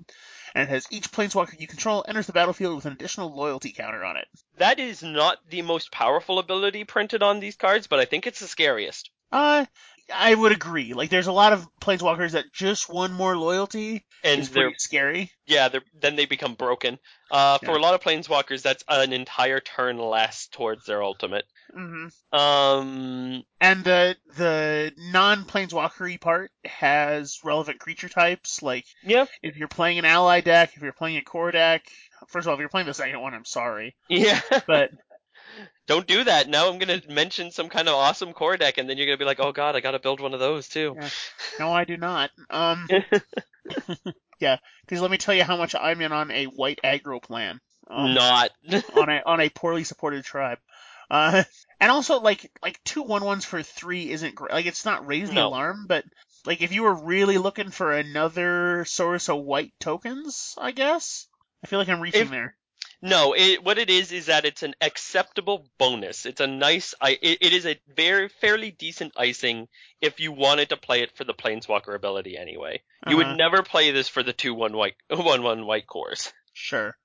and it has each planeswalker you control enters the battlefield with an additional loyalty counter on it. That is not the most powerful ability printed on these cards, but I think it's the scariest. Uh, I would agree. Like, there's a lot of planeswalkers that just one more loyalty And is they're scary. yeah, they're then they become broken. Uh, for Yeah. a lot of planeswalkers, that's an entire turn less towards their ultimate. Mm-hmm. Um, And the the non-planeswalkery part has relevant creature types. Like, yeah, if you're playing an ally deck, if you're playing a Kor deck. First of all, if you're playing the second one, I'm sorry, yeah. but Don't do that. Now I'm gonna mention some kind of awesome Kor deck, and then you're gonna be like, oh god, I gotta build one of those too. Yeah. no, I do not. Um, yeah, because let me tell you how much I'm in on a white aggro plan. Um, Not. on a on a poorly supported tribe. Uh, and also like like two one ones for three isn't great. Like it's not raise the No. alarm, but like if you were really looking for another source of white tokens, I guess I feel like I'm reaching If- there. No, it, what it is is that it's an acceptable bonus. It's a nice, I, it, it is a very fairly decent icing if you wanted to play it for the planeswalker ability anyway. You Uh-huh. would never play this for the two one white one one white Kors, Sure.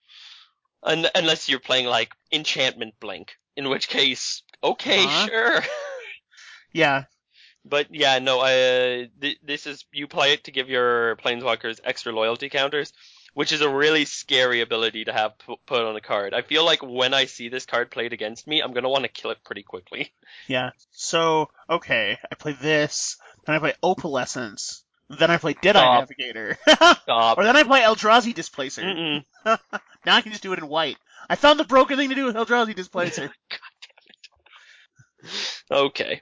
Un, unless you're playing like enchantment blink, in which case, okay, Uh-huh. sure. Yeah. But yeah, no, uh, th- this is you play it to give your planeswalkers extra loyalty counters, which is a really scary ability to have put on a card. I feel like when I see this card played against me, I'm gonna want to kill it pretty quickly. Yeah. So, okay, I play this, then I play Opalescence, then I play Deadeye Stop. Navigator, Stop. or then I play Eldrazi Displacer. Now I can just do it in white. I found the broken thing to do with Eldrazi Displacer. God damn it. Okay.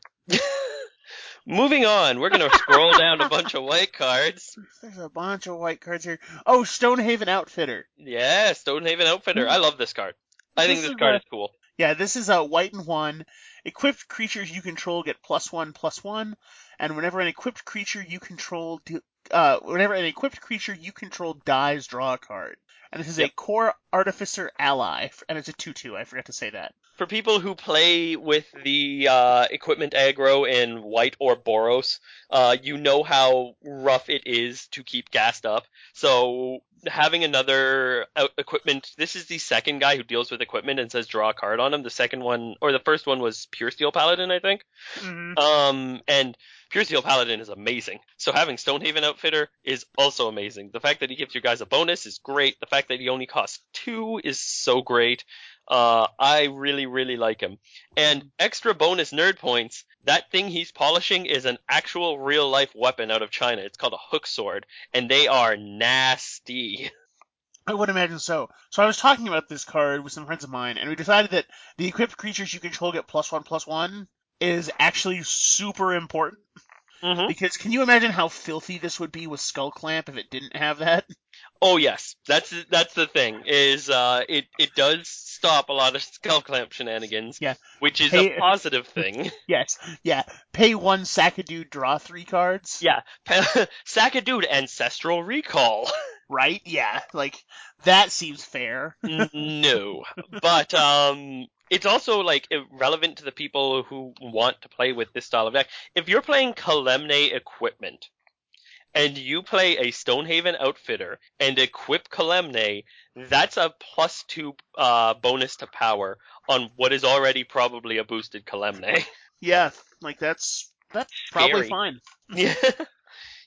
Moving on, we're gonna scroll down a bunch of white cards. There's a bunch of white cards here. Oh, Stonehaven Outfitter. Yeah, Stonehaven Outfitter. I love this card. I think This this is card a- is cool. Yeah, this is a white and one. Equipped creatures you control get plus one, plus one, and whenever an equipped creature you control, de- uh, whenever an equipped creature you control dies, draw a card. And this is a Kor artificer ally, and it's a two-two. I forgot to say that. For people who play with the uh, equipment aggro in white or Boros, uh, you know how rough it is to keep gassed up. So having another out equipment, this is the second guy who deals with equipment and says draw a card on him. The second one, or the first one was Pure Steel Paladin, I think. Mm-hmm. Um, and Pure Steel Paladin is amazing. So having Stonehaven Outfitter is also amazing. The fact that he gives you guys a bonus is great. The fact that he only costs two is so great. Uh, I really, really like him. And extra bonus nerd points, that thing he's polishing is an actual real life weapon out of China. It's called a hook sword, and they are nasty. I would imagine so. So I was talking about this card with some friends of mine, and we decided that the equipped creatures you control get plus one, plus one is actually super important. hmm Because can you imagine how filthy this would be with Skull Clamp if it didn't have that? Oh yes, that's that's the thing. Is uh, it it does stop a lot of skull clamp shenanigans. Yeah. which is Hey- a positive thing. Yes, yeah. Pay one Sakadude, draw three cards. yeah, Sakadude Ancestral Recall. Right? Yeah. Like that seems fair. no, but um, it's also like relevant to the people who want to play with this style of deck. If you're playing Kalemne equipment. And you play a Stonehaven outfitter and equip Kalemne, that's a plus two uh, bonus to power on what is already probably a boosted Kalemne. Yeah. Like that's that's probably Scary. fine. yeah.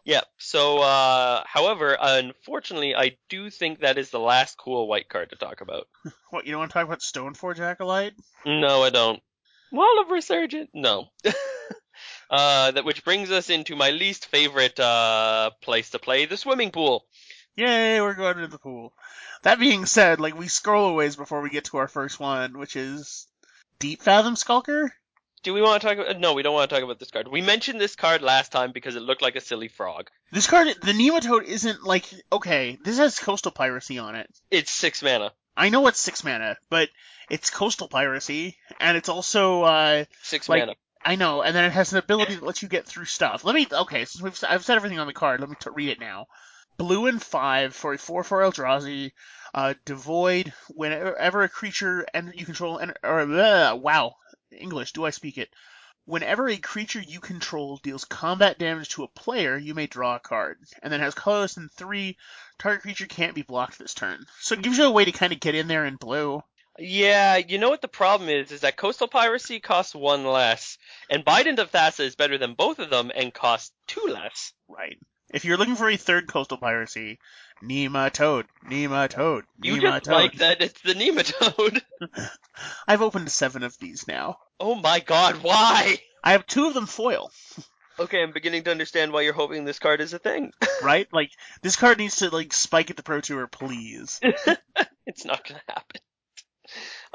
Yeah. So, uh, however, unfortunately, I do think that is the last cool white card to talk about. What you don't want to talk about Stoneforge Acolyte? No, I don't. Wall of Resurgent? No. Uh, that which brings us into my least favorite uh place to play, the swimming pool. Yay, we're going to the pool. That being said, like we scroll a ways before we get to our first one, which is Deep Fathom Skulker. Do we want to talk about? No, we don't want to talk about this card. We mentioned this card last time because it looked like a silly frog. This card, the Nematode isn't like okay. This has Coastal Piracy on it. It's six mana. I know it's six mana, but it's Coastal Piracy, and it's also uh, Six Like- mana. I know, and then it has an ability that lets you get through stuff. Let me okay, since we've I've said everything on the card, let me t- read it now. Blue and five for a four four Eldrazi, uh, devoid whenever a creature and you control and or bleh, wow English do I speak it? Whenever a creature you control deals combat damage to a player, you may draw a card, and then has colorless and three. Target creature can't be blocked this turn, so it gives you a way to kind of get in there in blue. Yeah, you know what the problem is? Is that Coastal Piracy costs one less, and Bident of Thassa is better than both of them and costs two less. Right. If you're looking for a third coastal piracy, Nematode, Nematode, nematode. You just like that it's the Nematode. I've opened seven of these now. oh my god, why? I have two of them foil, Okay, I'm beginning to understand why you're hoping this card is a thing. right? like this card needs to like spike at the Pro Tour, please. it's not gonna happen.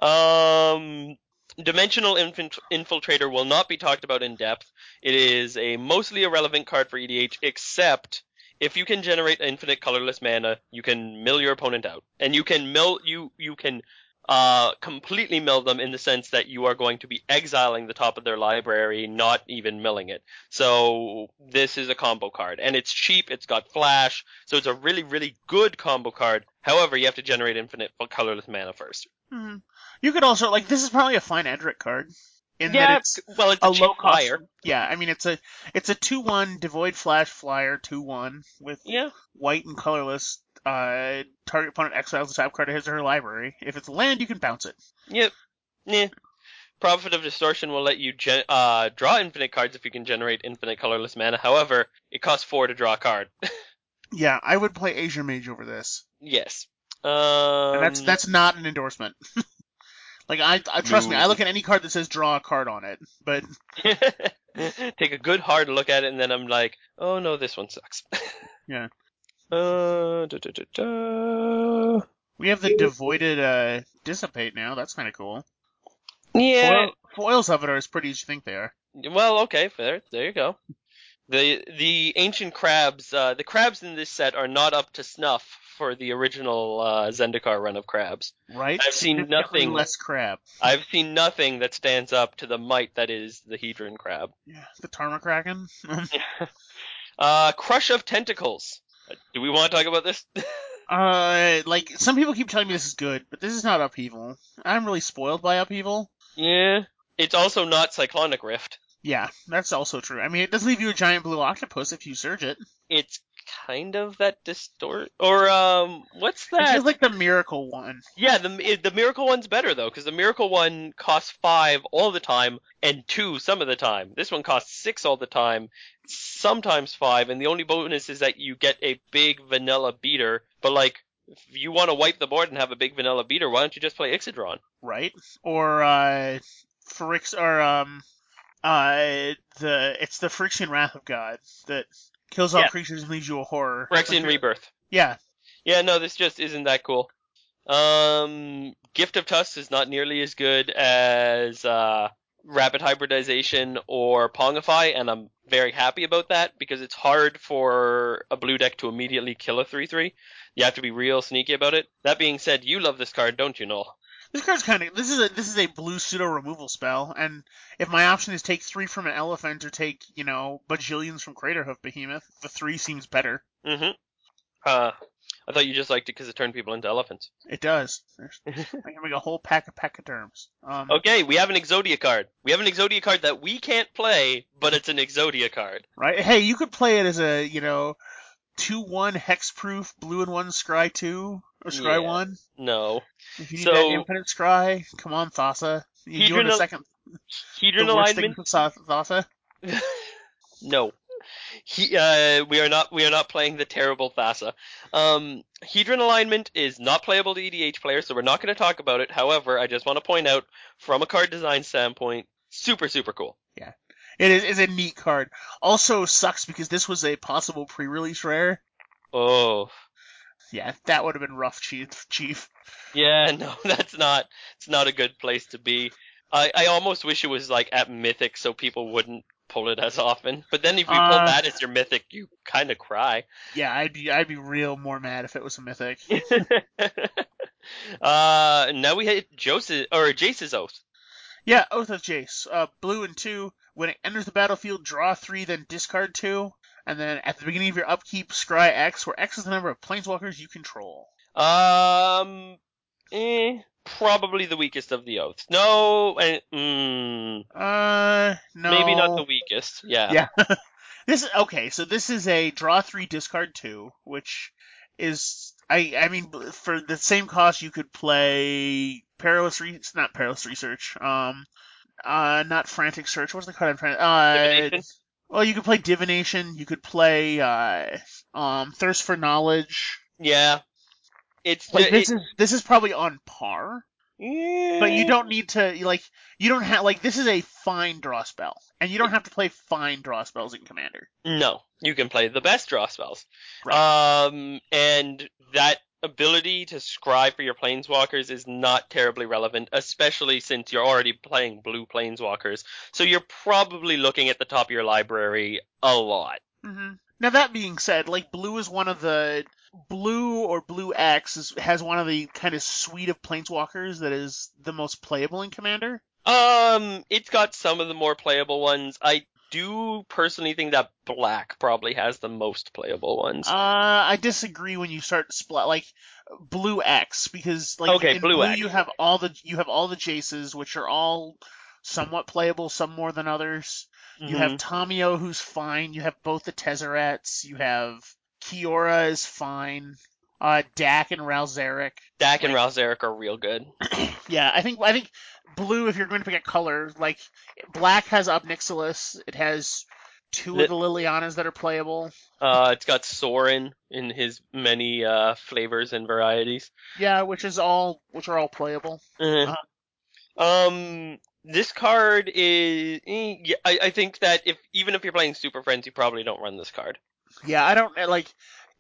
Um, Dimensional Infant- Infiltrator will not be talked about in depth. It is a mostly irrelevant card for EDH, except if you can generate infinite colorless mana, you can mill your opponent out, and you can mill you you can uh, completely mill them in the sense that you are going to be exiling the top of their library, not even milling it. So this is a combo card, and it's cheap. It's got flash, so it's a really, really good combo card. However, you have to generate infinite colorless mana first. hmm You could also like this is probably a fine Edric card. In that Yeah, it's well, it's a a, low cost. flyer. Yeah, I mean it's a it's a two one devoid flash flyer two one with Yeah, white and colorless. Uh, target opponent exiles the top card of his or her library. If it's land, you can bounce it. Yep. Yeah. Prophet of Distortion will let you gen- uh, draw infinite cards if you can generate infinite colorless mana. However, it costs four to draw a card. Yeah, I would play Azure Mage over this, yes. Um, and that's that's not an endorsement. like I, I trust me, I look at any card that says draw a card on it, but Take a good hard look at it, and then I'm like, oh no, this one sucks. Yeah. Uh, da, da, da, da. we have the devoided uh dissipate now. That's kind of cool. Yeah. Foil, foils of it are as pretty as you think they are. Well, okay, there, there you go. The the ancient crabs, uh, the crabs in this set are not up to snuff for the original uh, Zendikar run of crabs. Right? I've seen nothing- less crab. I've seen nothing that stands up to the might that is the Hedron crab. Yeah, the Tarmakraken. Uh, Crush of Tentacles. Uh, Do we want to talk about this? uh, like some people keep telling me this is good, but this is not upheaval. I'm really spoiled by upheaval. yeah. It's also not Cyclonic Rift. Yeah, that's also true. I mean, it does leave you a giant blue octopus if you surge it. It's kind of that distort or um what's that? just like the miracle one. Yeah, the the miracle one's better though, because the miracle one costs five all the time and two some of the time. This one costs six all the time, sometimes five, and the only bonus is that you get a big vanilla beater. But like, if you want to wipe the board and have a big vanilla beater, why don't you just play Ixidron? right? Or uh Phyrex or um uh the it's the Phyrexian Wrath of God that kills all Yeah. creatures and leaves you a horror. Phyrexian Like, Rebirth. Yeah. Yeah, no, this just isn't that cool. Um, Gift of Tusks is not nearly as good as uh, Rapid Hybridization or Pongify, and I'm very happy about that because it's hard for a blue deck to immediately kill a 3-3. You have to be real sneaky about it. That being said, you love this card, don't you, Noel? This card's kind of this is a this is a blue pseudo removal spell, and if my option is take three from an elephant or take you know bajillions from Craterhoof Behemoth, the three seems better. Mm-hmm. Uh, I thought you just liked it because it turned people into elephants. It does. I can make a whole pack of pachyderms. Um, Okay, we have an Exodia card. We have an Exodia card that we can't play, but it's an Exodia card. right? Hey, you could play it as a you know two one hexproof blue and one scry two or scry Yeah. one. No. If you need So- that infinite scry, come on, Thassa. You doing a second Hedron the worst thing alignment Thassa? no. He, uh, we are not we are not playing the terrible Thassa. Um, Hedron alignment is not playable to EDH players, so we're not going to talk about it. However, I just want to point out, from a card design standpoint, super super cool. It is a neat card. Also sucks because this was a possible pre-release rare. Oh, Yeah, that would have been rough, Chief. Chief. yeah, no, that's not it's not a good place to be. I I almost wish it was like at Mythic, so people wouldn't pull it as often. But then if you pull Uh, that as your Mythic, you kind of cry. Yeah, I'd be I'd be real more mad if it was a mythic. uh, now we hit Joseph or Jace's oath. Yeah, Oath of Jace. Uh, blue and two. When it enters the battlefield, draw three, then discard two. And then at the beginning of your upkeep, scry X, where X is the number of planeswalkers you control. Um, eh, probably the weakest of the oaths. No, eh, mm, Uh, no. maybe not the weakest. Yeah. Yeah. This is okay. So this is a draw three, discard two, which is I I mean for the same cost you could play perilous re- it's not perilous research. Um, uh, not frantic search. What's the card I'm trying to? Uh, Divination? well, you could play divination. You could play uh um thirst for knowledge. Yeah. It's Like ju- this it- is this is probably on par, but you don't need to like you don't have like this is a fine draw spell, and you don't have to play fine draw spells in Commander. No, you can play the best draw spells. Right. Um, and that ability to scry for your planeswalkers is not terribly relevant, especially since you're already playing blue planeswalkers. So you're probably looking at the top of your library a lot. hmm Now that being said, like blue is one of the blue or blue X is, has one of the kind of suite of planeswalkers that is the most playable in Commander. Um, it's got some of the more playable ones. I do personally think that black probably has the most playable ones. Uh, I disagree when you start split like blue X because like Okay, in blue blue X. you have all the you have all the Jaces which are all somewhat playable, some more than others. You have Mhm. Tamiyo who's fine. You have both the Tezzerets. You have Kiora is fine. Uh, Dack and Ralzeric. Dack and Ral Zarek are real good. Yeah, I think I think blue. If you're going to pick a color, like black has Ob Nixilis. It has two Lit- of the Lilianas that are playable. Uh, it's got Sorin in his many uh flavors and varieties. Yeah, which is all which are all playable. Uh-huh. Um, this card is. eh, yeah, I, I think that if even if you're playing Super Friends, you probably don't run this card. Yeah, I don't like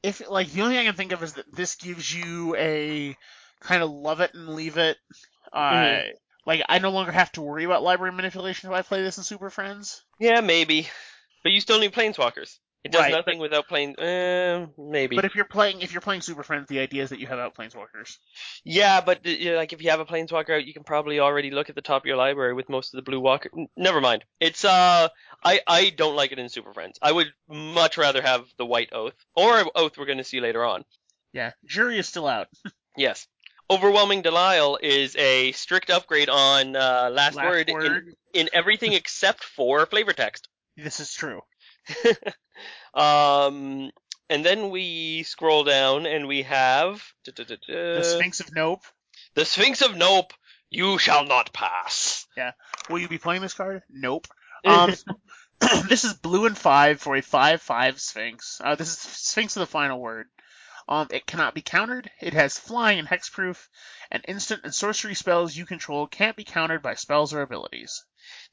if like the only thing I can think of is that this gives you a kind of love it and leave it. Uh, Mhm. Like I no longer have to worry about library manipulation if I play this in Super Friends. Yeah, maybe, but you still need Planeswalkers. It does Right, nothing without plane. Uh, maybe. But if you're playing if you're playing Super Friends, the idea is that you have out planeswalkers. Yeah, but you know, like if you have a planeswalker out, you can probably already look at the top of your library with most of the blue walker. n- Never mind. It's uh, I I don't like it in Super Friends. I would much rather have the white oath or oath we're going to see later on. Yeah, jury is still out. Yes. Overwhelming Denial is a strict upgrade on uh, last, Last word, word. In, in everything except for flavor text. This is true. um, and then we scroll down and we have The Sphinx of Nope. the Sphinx of Nope. You shall not pass. Yeah. Will you be playing this card? Nope. Um, this is blue and five for a five-five Sphinx. Uh, this is Sphinx of the final word. Um, it cannot be countered. It has flying and hexproof, and instant and sorcery spells you control can't be countered by spells or abilities.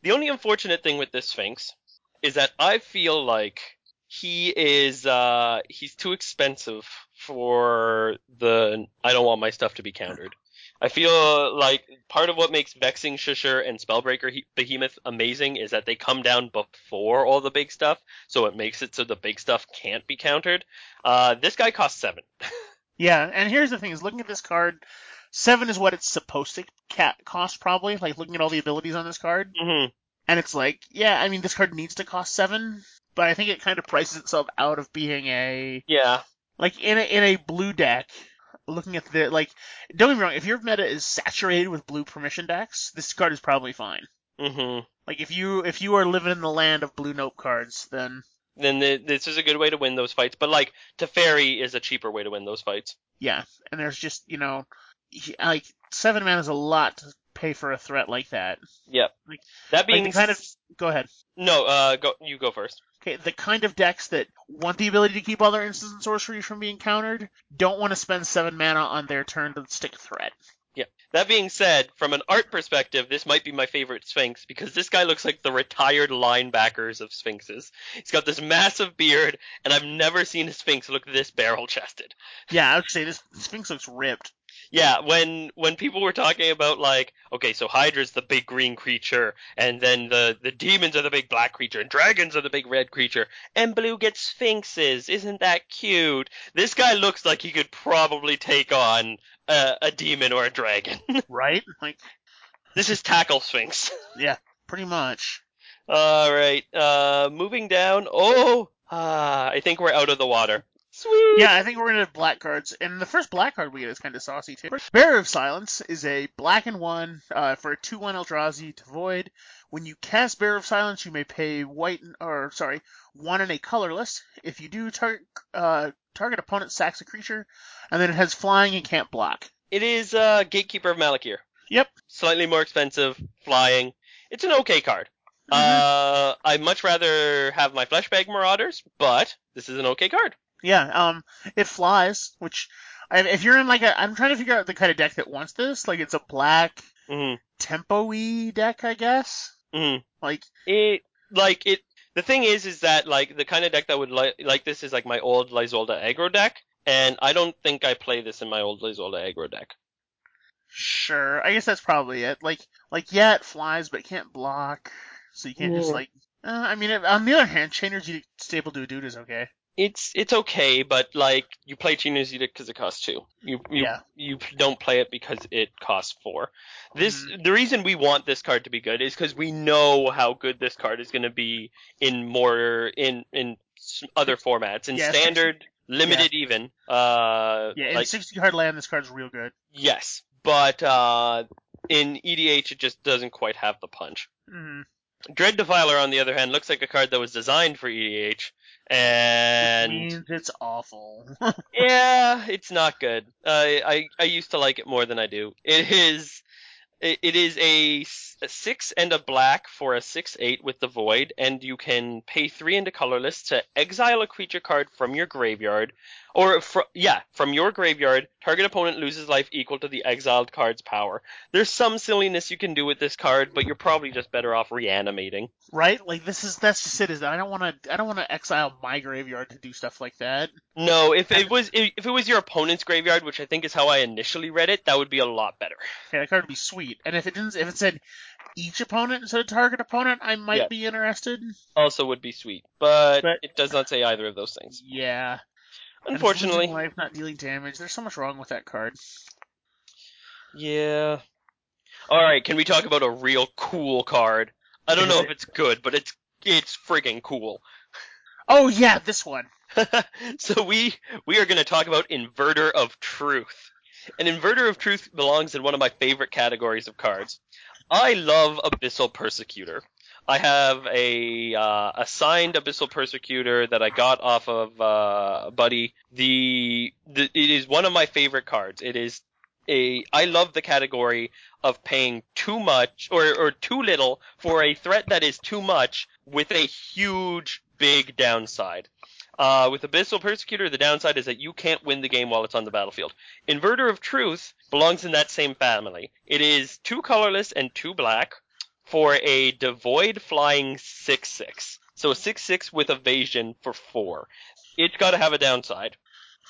The only unfortunate thing with this Sphinx is that I feel like he is uh he's too expensive for the I don't want my stuff to be countered. I feel like part of what makes Vexing Shusher and Spellbreaker He- Behemoth amazing is that they come down before all the big stuff, so it makes it so the big stuff can't be countered. Uh, this guy costs seven. Yeah, and here's the thing: is looking at this card, seven is what it's supposed to ca- cost probably. Like looking at all the abilities on this card, hmm and it's like, yeah, I mean, this card needs to cost seven, but I think it kind of prices itself out of being a Yeah. like in a in a blue deck. Looking at the like, don't get me wrong. If your meta is saturated with blue permission decks, this card is probably fine. hmm Like if you if you are living in the land of blue nope cards, then Then the, this is a good way to win those fights, but like Teferi is a cheaper way to win those fights. yeah. And there's just you know, like seven mana is a lot to pay for a threat like that. Yep. Like- that being the kind of go ahead. no, uh, go you go first. The kind of decks that want the ability to keep all their instants and sorceries from being countered don't want to spend seven mana on their turn to stick a threat. That being said, from an art perspective, this might be my favorite Sphinx because this guy looks like the retired linebackers of Sphinxes. He's got this massive beard, and I've never seen a Sphinx look this barrel chested. Yeah, I would say this Sphinx looks ripped. Yeah, when when people were talking about like, okay, so Hydra's the big green creature, and then the the demons are the big black creature, and dragons are the big red creature, and blue gets sphinxes. Isn't that cute? This guy looks like he could probably take on a, a demon or a dragon. Right? Like, this is Tackle Sphinx. Yeah, pretty much. All right, uh, moving down. Oh, ah, I think we're out of the water. Sweet. Yeah, I think we're gonna have black cards, and the first black card we get is kind of saucy too. Bearer of Silence is a black and one uh, for a two-one Eldrazi to void. When you cast Bearer of Silence, you may pay white or sorry, one and a colorless. If you do, target uh, target opponent sacks a creature, and then it has flying and can't block. It is uh, Gatekeeper of Malakir. Yep. Slightly more expensive, flying. It's an okay card. Mhm. Uh, I'd much rather have my Fleshbag Marauders, but this is an okay card. Yeah, um, it flies, which if you're in like a, I'm trying to figure out the kind of deck that wants this. Like it's a black hmm tempo-y deck, I guess. hmm Like, It like it. The thing is, is that like the kind of deck that would like like this is like my old Lyzolda aggro deck, and I don't think I play this in my old Lyzolda aggro deck. sure, I guess that's probably it. Like, like yeah, it flies, but it can't block, so you can't just like. Uh, I mean, on the other hand, Chainer's Edict Stable Dude is okay. It's it's okay, but like you play Edict because it costs two. You you Yeah. you don't play it because it costs four. This Mhm. the reason we want this card to be good is because we know how good this card is going to be in more in in other formats in Yeah, standard, limited even. Uh, Yeah, in like 60 card land, this card's real good. yes, but uh, in EDH it just doesn't quite have the punch. hmm Dread Defiler, on the other hand, looks like a card that was designed for EDH, and means it's awful. yeah, it's not good. I, I I used to like it more than I do. It is it, it is a, a six and a black for a six eight with the void, and you can pay three into colorless to exile a creature card from your graveyard, or fr- yeah, from your graveyard. Target opponent loses life equal to the exiled card's power. There's some silliness you can do with this card, but you're probably just better off reanimating. right? Like this is that's just it. Is I don't want to I don't want to exile my graveyard to do stuff like that. No, if it was if it was your opponent's graveyard, which I think is how I initially read it, that would be a lot better. Okay, that card would be sweet. And if it didn't, if it said each opponent instead of target opponent, I might Yeah. be interested. Also would be sweet, but, But- it does not say either of those things. Yeah. Unfortunately, life, not dealing damage. There's so much wrong with that card. yeah. All right, can we talk about a real cool card? I don't know if it's good, but it's it's friggin' cool. Oh yeah, this one. so we we are going to talk about Inverter of Truth. An Inverter of Truth belongs in one of my favorite categories of cards. I love Abyssal Persecutor. I have a uh, signed Abyssal Persecutor that I got off of uh, buddy. The, the it is one of my favorite cards. It is a I love the category of paying too much or or too little for a threat that is too much with a huge big downside. Uh, with Abyssal Persecutor, the downside is that you can't win the game while it's on the battlefield. Inverter of Truth belongs in that same family. It is two colorless and two black for a devoid flying 6-6. So a 6-6 with evasion for 4. It's got to have a downside.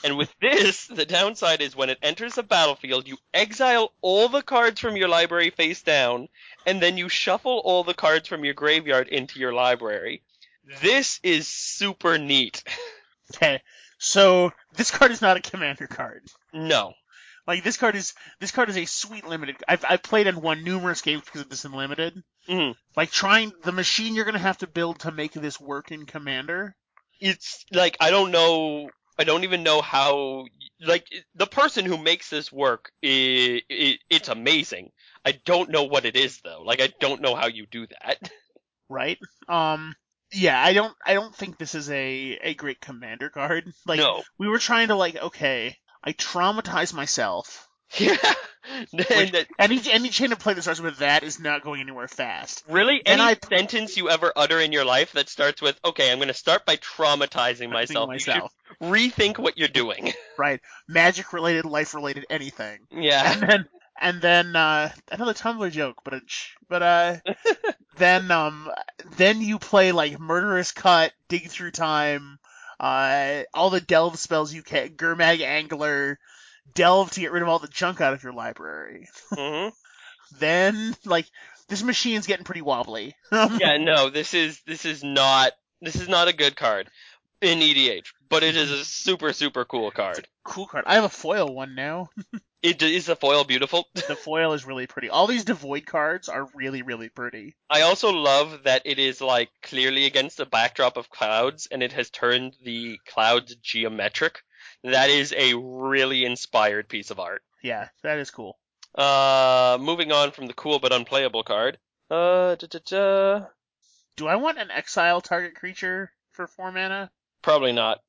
And with this, the downside is when it enters the battlefield, you exile all the cards from your library face down, and then you shuffle all the cards from your graveyard into your library. This is super neat. Okay, so this card is not a commander card. No. Like this card is this card is a sweet limited. I've I've played and won numerous games because of this in limited. Mhm. Like trying the machine you're gonna have to build to make this work in commander. It's like I don't know. I don't even know how. Like the person who makes this work, i i it's amazing. I don't know what it is though. Like I don't know how you do that. right? Um, yeah, I don't, I don't think this is a a great commander card. Like, no. we were trying to like, okay, I traumatize myself. Yeah. And that- Any any chain of play that starts with that is not going anywhere fast. really, And any I- sentence you ever utter in your life that starts with, "Okay, I'm going to start by traumatizing myself." Myself, rethink what you're doing. right? Magic related, life related, anything. Yeah. And then and then uh, another Tumblr joke, but but uh, then um, then you play like murderous cut, dig through time, uh, all the delve spells you can, Gurmag Angler, delve to get rid of all the junk out of your library. hmm Then like this machine's getting pretty wobbly. Yeah. No, this is this is not this is not a good card in EDH, but it is a super super cool card. cool card. I have a foil one now. It is the foil beautiful. The foil is really pretty. All these devoid cards are really really pretty. I also love that it is like clearly against the backdrop of clouds and it has turned the clouds geometric. That is a really inspired piece of art. Yeah, that is cool. Uh, moving on from the cool but unplayable card. Uh, da, da, da. Do I want an exile target creature for four mana? probably not.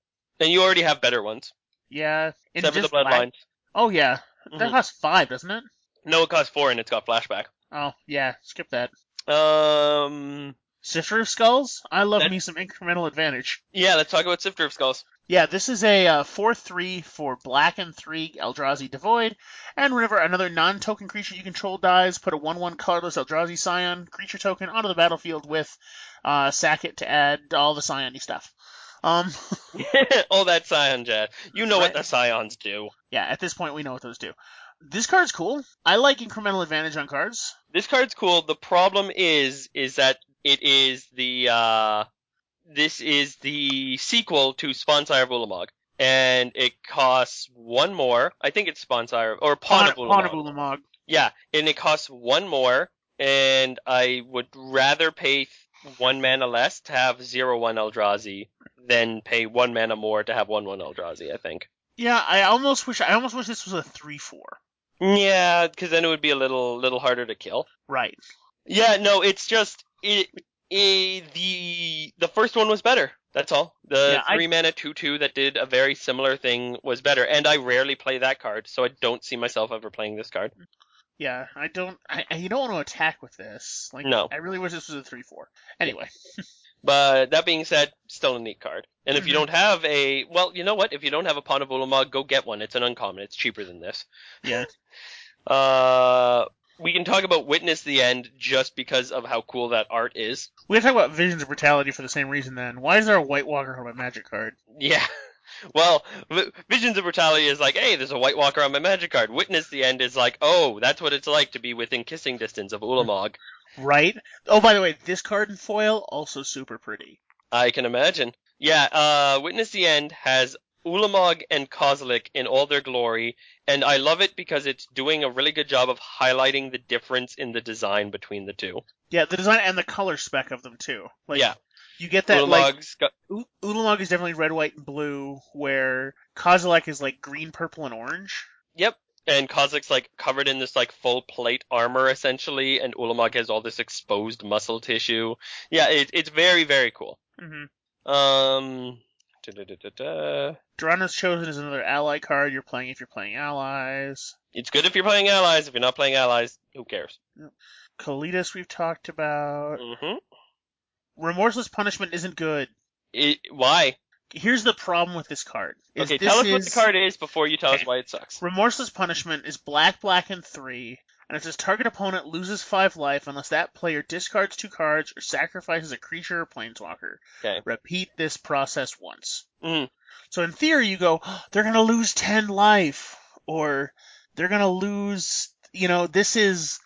And you already have better ones. Yeah. Sever the Bloodlines. Oh yeah, that Mhm. costs five, doesn't it? No, it costs four and it's got flashback. Oh yeah, skip that. Um, Sifter of Skulls. I love That- me some incremental advantage. yeah, let's talk about Sifter of Skulls. Yeah, this is a uh, four three for black and three Eldrazi Devoid, and whenever another non-token creature you control dies, put a one one colorless Eldrazi Scion creature token onto the battlefield with uh, sack it to add all the Scion stuff. Um, All that Scion jazz. You know what the Scions do. yeah, at this point we know what those do. This card's cool. I like incremental advantage on cards. This card's cool. The problem is, is that it is the, uh, this is the sequel to Spawnsire of Ulamog. And it costs one more. I think it's Spawnsire or Pawn of Pawn Ulamog. of Ulamog. Yeah, and it costs one more, and I would rather pay one mana less to have zero one Eldrazi than pay one mana more to have one one Eldrazi. I think. Yeah, I almost wish I almost wish this was a three four. Yeah, because then it would be a little little harder to kill. Right. Yeah, no, it's just it, it the the first one was better. That's all. The Yeah, I- three mana two two that did a very similar thing was better, and I rarely play that card, so I don't see myself ever playing this card. Yeah, I don't. I, I- you don't want to attack with this. Like, No. I really wish this was a three four. Anyway, But that being said, still a neat card. And if you Mhm. don't have a, well, you know what? If you don't have a Pawn of Ulamog, go get one. It's an uncommon. It's cheaper than this. yeah, Uh, we can talk about Witness the End just because of how cool that art is. we can talk about Visions of Brutality for the same reason. Then, why is there a White Walker on my Magic card? Yeah. Well, Visions of Brutality is like, hey, there's a White Walker on my Magic card. Witness the End is like, oh, that's what it's like to be within kissing distance of Ulamog. Right. Oh, by the way, this card in foil also super pretty. I can imagine. Yeah, uh, Witness the End has Ulamog and Kozilek in all their glory, and I love it because it's doing a really good job of highlighting the difference in the design between the two. Yeah, the design and the color spec of them too. Like, yeah, you get that like Ulamog's got, U- Ulamog is definitely red, white, and blue, where Kozilek is like green, purple, and orange. yep, and Kozilek's like covered in this like full plate armor essentially, and Ulamog has all this exposed muscle tissue. Yeah, it, it's very very cool. Mm-hmm. Um, da-da-da-da-da. Drana's Chosen is another ally card you're playing if you're playing allies. it's good if you're playing allies. If you're not playing allies, who cares? Kalitas we've talked about. Mm-hmm. Remorseless Punishment isn't good. It, why? Here's the problem with this card. is Okay, tell us what is- the card is before you tell us why it sucks. Remorseless Punishment is black, black, and three, and it says target opponent loses five life unless that player discards two cards or sacrifices a creature or planeswalker. Okay. Repeat this process once. Mhm. So in theory, you go, "Oh, they're gonna lose ten life, or they're gonna lose. You know, this is,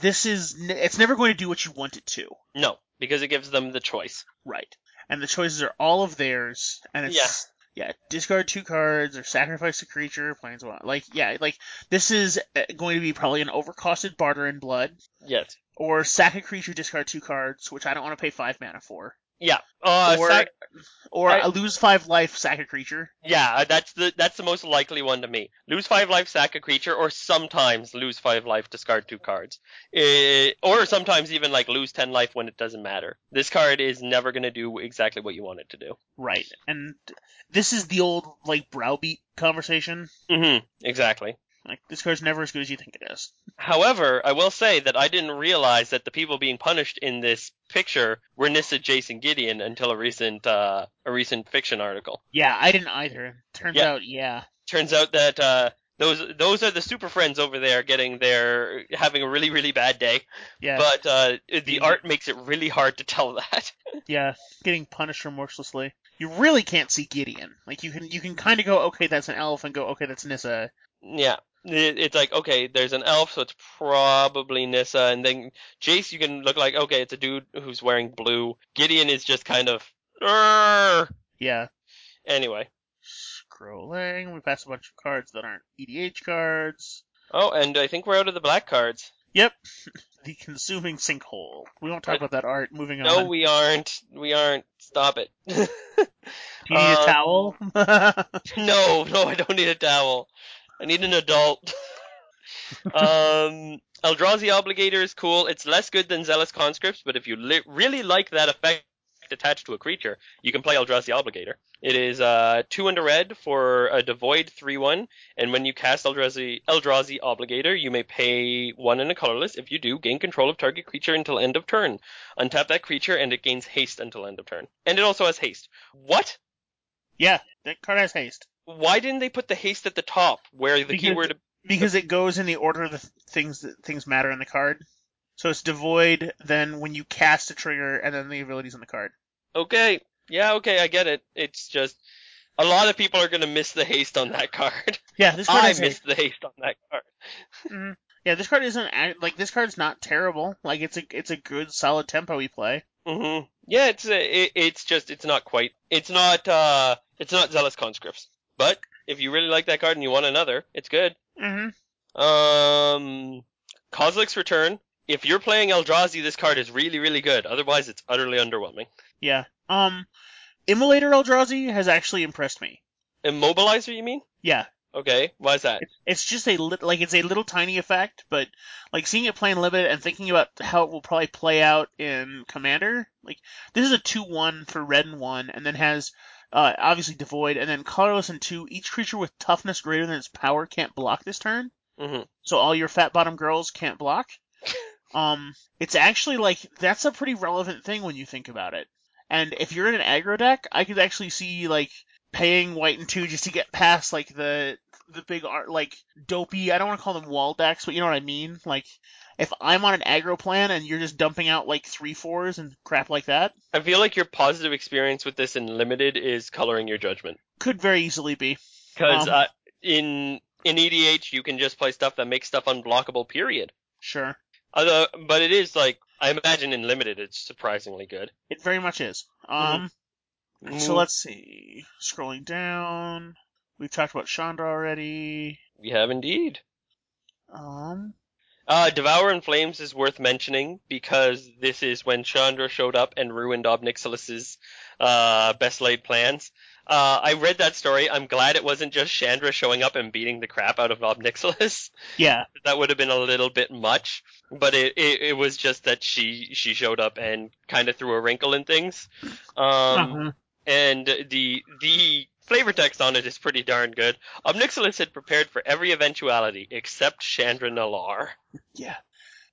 this is, it's never going to do what you want it to. No, because it gives them the choice. Right. And the choices are all of theirs, and it's yeah, discard two cards or sacrifice a creature, planeswalker. Like yeah, like this is uh, going to be probably an overcosted barter in blood, Yes. or sack a creature, discard two cards, which I don't want to pay five mana for, Yeah. Uh, or sac- or I- lose five life, sack a creature. yeah, uh, that's the that's the most likely one to me. Lose five life, sack a creature, or sometimes lose five life, discard two cards. Eh, or sometimes even like lose ten life when it doesn't matter. This card is never going to do exactly what you want it to do. Right. And this is the old like browbeat conversation. hmm Exactly. Like this card's never as good as you think it is. However, I will say that I didn't realize that the people being punished in this picture were Nissa, Jason, Gideon until a recent uh, a recent fiction article. Yeah, I didn't either. Turns Yeah. out, yeah. Turns out that uh, those those are the super friends over there getting their having a really really bad day. Yeah. But uh, the art makes it really hard to tell that. Yeah, getting punished remorselessly. You really can't see Gideon. Like you can you can kind of go, okay, that's an elf, and go, okay, that's Nissa. yeah. It, it's like okay, there's an elf, so it's probably Nissa, and then Jace, you can look like okay, it's a dude who's wearing blue. Gideon is just kind of. "Arr." Yeah. Anyway, Scrolling, we passed a bunch of cards that aren't EDH cards. Oh, and I think we're out of the black cards. Yep. the consuming sinkhole. We won't talk about that art. Moving No, on. No, we aren't. We aren't. Stop it. Do you need a uh, towel? no, no, I don't need a towel. I need an adult. um, Eldrazi Obligator is cool. It's less good than Zealous Conscripts, but if you li- really like that effect attached to a creature, you can play Eldrazi Obligator. It is uh, two and a red for a devoid 3-1, and when you cast Eldrazi, Eldrazi Obligator, you may pay one and a colorless. If you do, gain control of target creature until end of turn. Untap that creature, and it gains haste until end of turn. And it also has haste. What? yeah, that card has haste. Why didn't they put the haste at the top, where the Because- keyword Because it goes in the order of the th- things that things matter in the card. So it's devoid, then when you cast a trigger, and then the abilities on the card. Okay, yeah, okay, I get it. It's just a lot of people are gonna miss the haste on that card. Yeah, this card I missed the haste on that card. Mhm. Yeah, this card isn't like this card's not terrible. Like it's a it's a good solid tempo we play. hmm Yeah, it's a, it, it's just it's not quite it's not uh it's not zealous conscripts. But if you really like that card and you want another, it's good. Mm-hmm. Um, Kozilek's Return. If you're playing Eldrazi, this card is really really good. Otherwise, it's utterly underwhelming. Yeah. Um, Immolator Eldrazi has actually impressed me. Immobilizer, you mean? Yeah. Okay, why is that? It's, just a lit, like it's a little tiny effect, but like seeing it play in limited and thinking about how it will probably play out in Commander. Like this is a two-one for red and one, and then has uh, obviously devoid, and then colorless and two. Each creature with toughness greater than its power can't block this turn. hmm So all your fat bottom girls can't block. Um, it's actually like that's a pretty relevant thing when you think about it. And if you're in an aggro deck, I could actually see like paying white and two just to get past like the the big art like dopey. I don't want to call them wall decks, but you know what I mean. Like if I'm on an aggro plan and you're just dumping out like three fours and crap like that, I feel like your positive experience with this in limited is coloring your judgment. could very easily be. Because Um. uh, in in EDH you can just play stuff that makes stuff unblockable. Period. Sure, Although, but it is like I imagine in limited it's surprisingly good. it very much is. Um. So Mm, let's see. Scrolling down, we've talked about Chandra already. we have indeed. Um. Uh, Devour in Flames is worth mentioning because this is when Chandra showed up and ruined Ob Nixilis's uh, best laid plans. Uh, I read that story. I'm glad it wasn't just Chandra showing up and beating the crap out of Ob Nixilis. Yeah. that would have been a little bit much, but it, it, it was just that she she showed up and kind of threw a wrinkle in things. Um, Uh-huh. and the the flavor text on it is pretty darn good. Ob Nixilis had prepared for every eventuality except Chandra Nalaar. Yeah.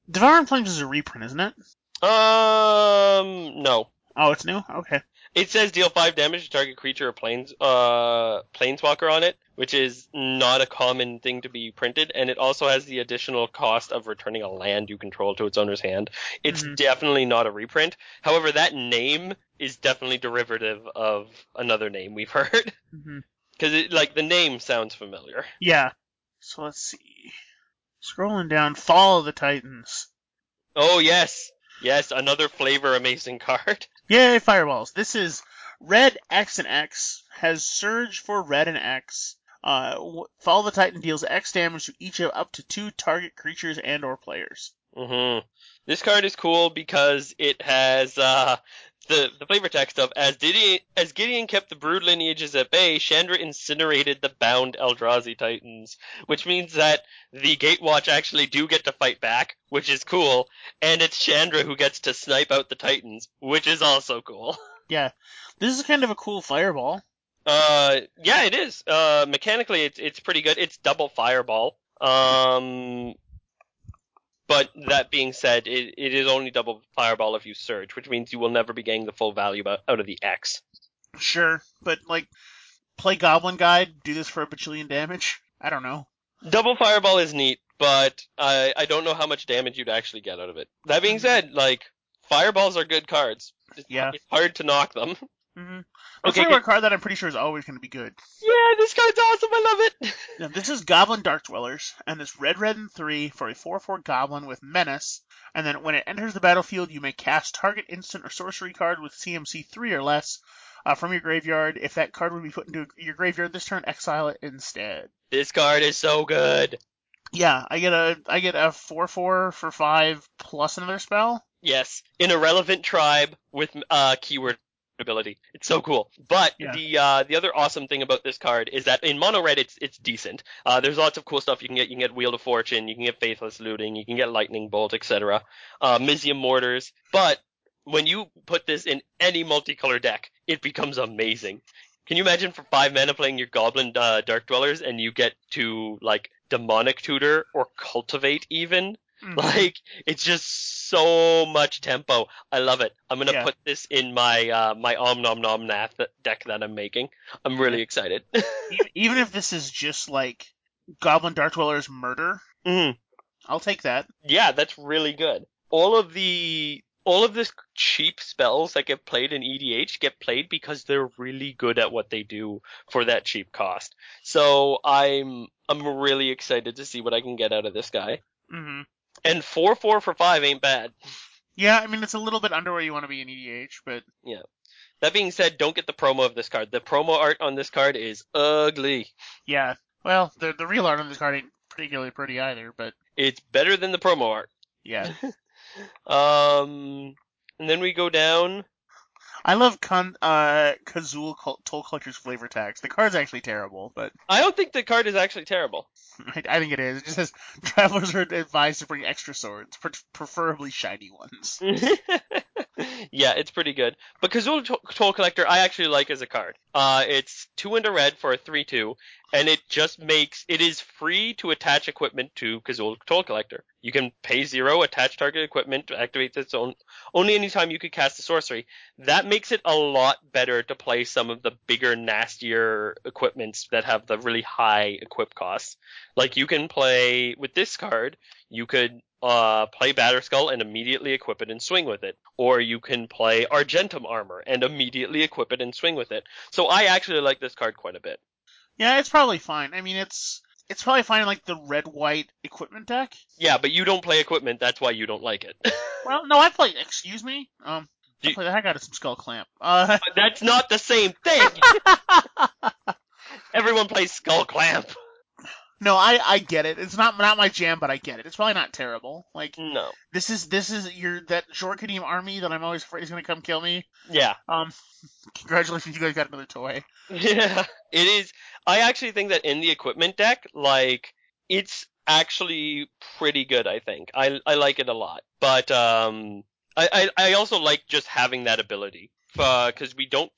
Devouring Flames is a reprint, isn't it? Um, no. Oh, it's new. Okay. It says deal five damage to target creature or planes uh planeswalker on it, which is not a common thing to be printed, and it also has the additional cost of returning a land you control to its owner's hand. It's Mhm. definitely not a reprint. However, that name is definitely derivative of another name we've heard. Because it like the name sounds familiar. Yeah. So let's see. Scrolling down, Fall of the Titans. Oh yes. Yes, another flavor amazing card. Yay, fireballs. This is red X and X, has surge for red and X. Uh, w- Fall of the Titan deals X damage to each of up to two target creatures and or players. hmm This card is cool because it has uh, the the flavor text of as Gideon as Gideon kept the brood lineages at bay, Chandra incinerated the bound Eldrazi Titans, which means that the Gatewatch actually do get to fight back, which is cool, and it's Chandra who gets to snipe out the Titans, which is also cool. Yeah. This is kind of a cool fireball. Uh, yeah, it is. Uh, mechanically, it's it's pretty good. It's double fireball. Um, but that being said, it, it is only double fireball if you surge, which means you will never be getting the full value out of the X. Sure, but like, play Goblin Guide, do this for a bajillion damage? I don't know. Double fireball is neat, but I I don't know how much damage you'd actually get out of it. That being said, like fireballs are good cards. It's, Yeah. it's hard to knock them. Mm-hmm. Okay, Okay, good. a card that I'm pretty sure is always going to be good. Yeah, this card's awesome. I love it. Now, this is Goblin Dark Dwellers, and it's red, red, and three for a 4-4 Goblin with Menace. And then when it enters the battlefield, you may cast target instant or sorcery card with CMC three or less uh, from your graveyard. If that card would be put into your graveyard this turn, exile it instead. This card is so good. Yeah, I get a I get a 4-4 for five plus another spell. Yes, in a relevant tribe with uh keyword ability. It's so cool. But Yeah. the uh the other awesome thing about this card is that in mono red it's it's decent. Uh there's lots of cool stuff you can get. You can get Wheel of Fortune, you can get Faithless Looting, you can get Lightning Bolt, etc. Uh Mizzium Mortars. But when you put this in any multicolor deck, it becomes amazing. Can you imagine for five mana playing your Goblin uh, Dark Dwellers and you get to like Demonic Tutor or Cultivate even? Mhm. Like it's just so much tempo. I love it. I'm gonna Yeah. put this in my uh, my Om Nom Nom Nath deck that I'm making. I'm really excited. even, if this is just like Goblin Dark Dwellers murder, Mhm. I'll take that. Yeah, that's really good. All of the all of this cheap spells that get played in EDH get played because they're really good at what they do for that cheap cost. So I'm I'm really excited to see what I can get out of this guy. hmm And four four for five ain't bad. Yeah, I mean it's a little bit under where you want to be in EDH, but yeah. That being said, don't get the promo of this card. The promo art on this card is ugly. yeah. Well, the the real art on this card ain't particularly pretty either, but It's better than the promo art. yeah. Um, and then we go down. I love Con uh Kazuul Toll Collector's flavor tax. The card's actually terrible, but I don't think the card is actually terrible. I, I think it is. It just says travelers are advised to bring extra swords, pre- preferably shiny ones. yeah, it's pretty good. But Kazuul To- Toll Collector, I actually like as a card. Uh, it's two into red for a three-two, and it just makes it is free to attach equipment to Kazuul Toll Collector. You can pay zero, attach target equipment to activate its own only anytime you could cast a sorcery. That makes it a lot better to play some of the bigger, nastier equipments that have the really high equip costs. Like you can play with this card, you could uh, play Batterskull and immediately equip it and swing with it. Or you can play Argentum Armor and immediately equip it and swing with it. So I actually like this card quite a bit. Yeah, it's probably fine. I mean, it's it's probably fine in like the red white equipment deck. Yeah, but you don't play equipment, that's why you don't like it. Well, no, I play. Excuse me. Um, I Do- play the heck out of some Skullclamp. Uh, that's not the same thing! Everyone plays Skullclamp. No, I I get it. It's not not my jam, but I get it. It's probably not terrible. Like No. this is this is your that Short Jorkadim army that I'm always afraid is gonna come kill me. Yeah. Um, congratulations, you guys got another toy. Yeah, it is. I actually think that in the equipment deck, like, it's actually pretty good. I think I I like it a lot, but um, I I, I also like just having that ability because we don't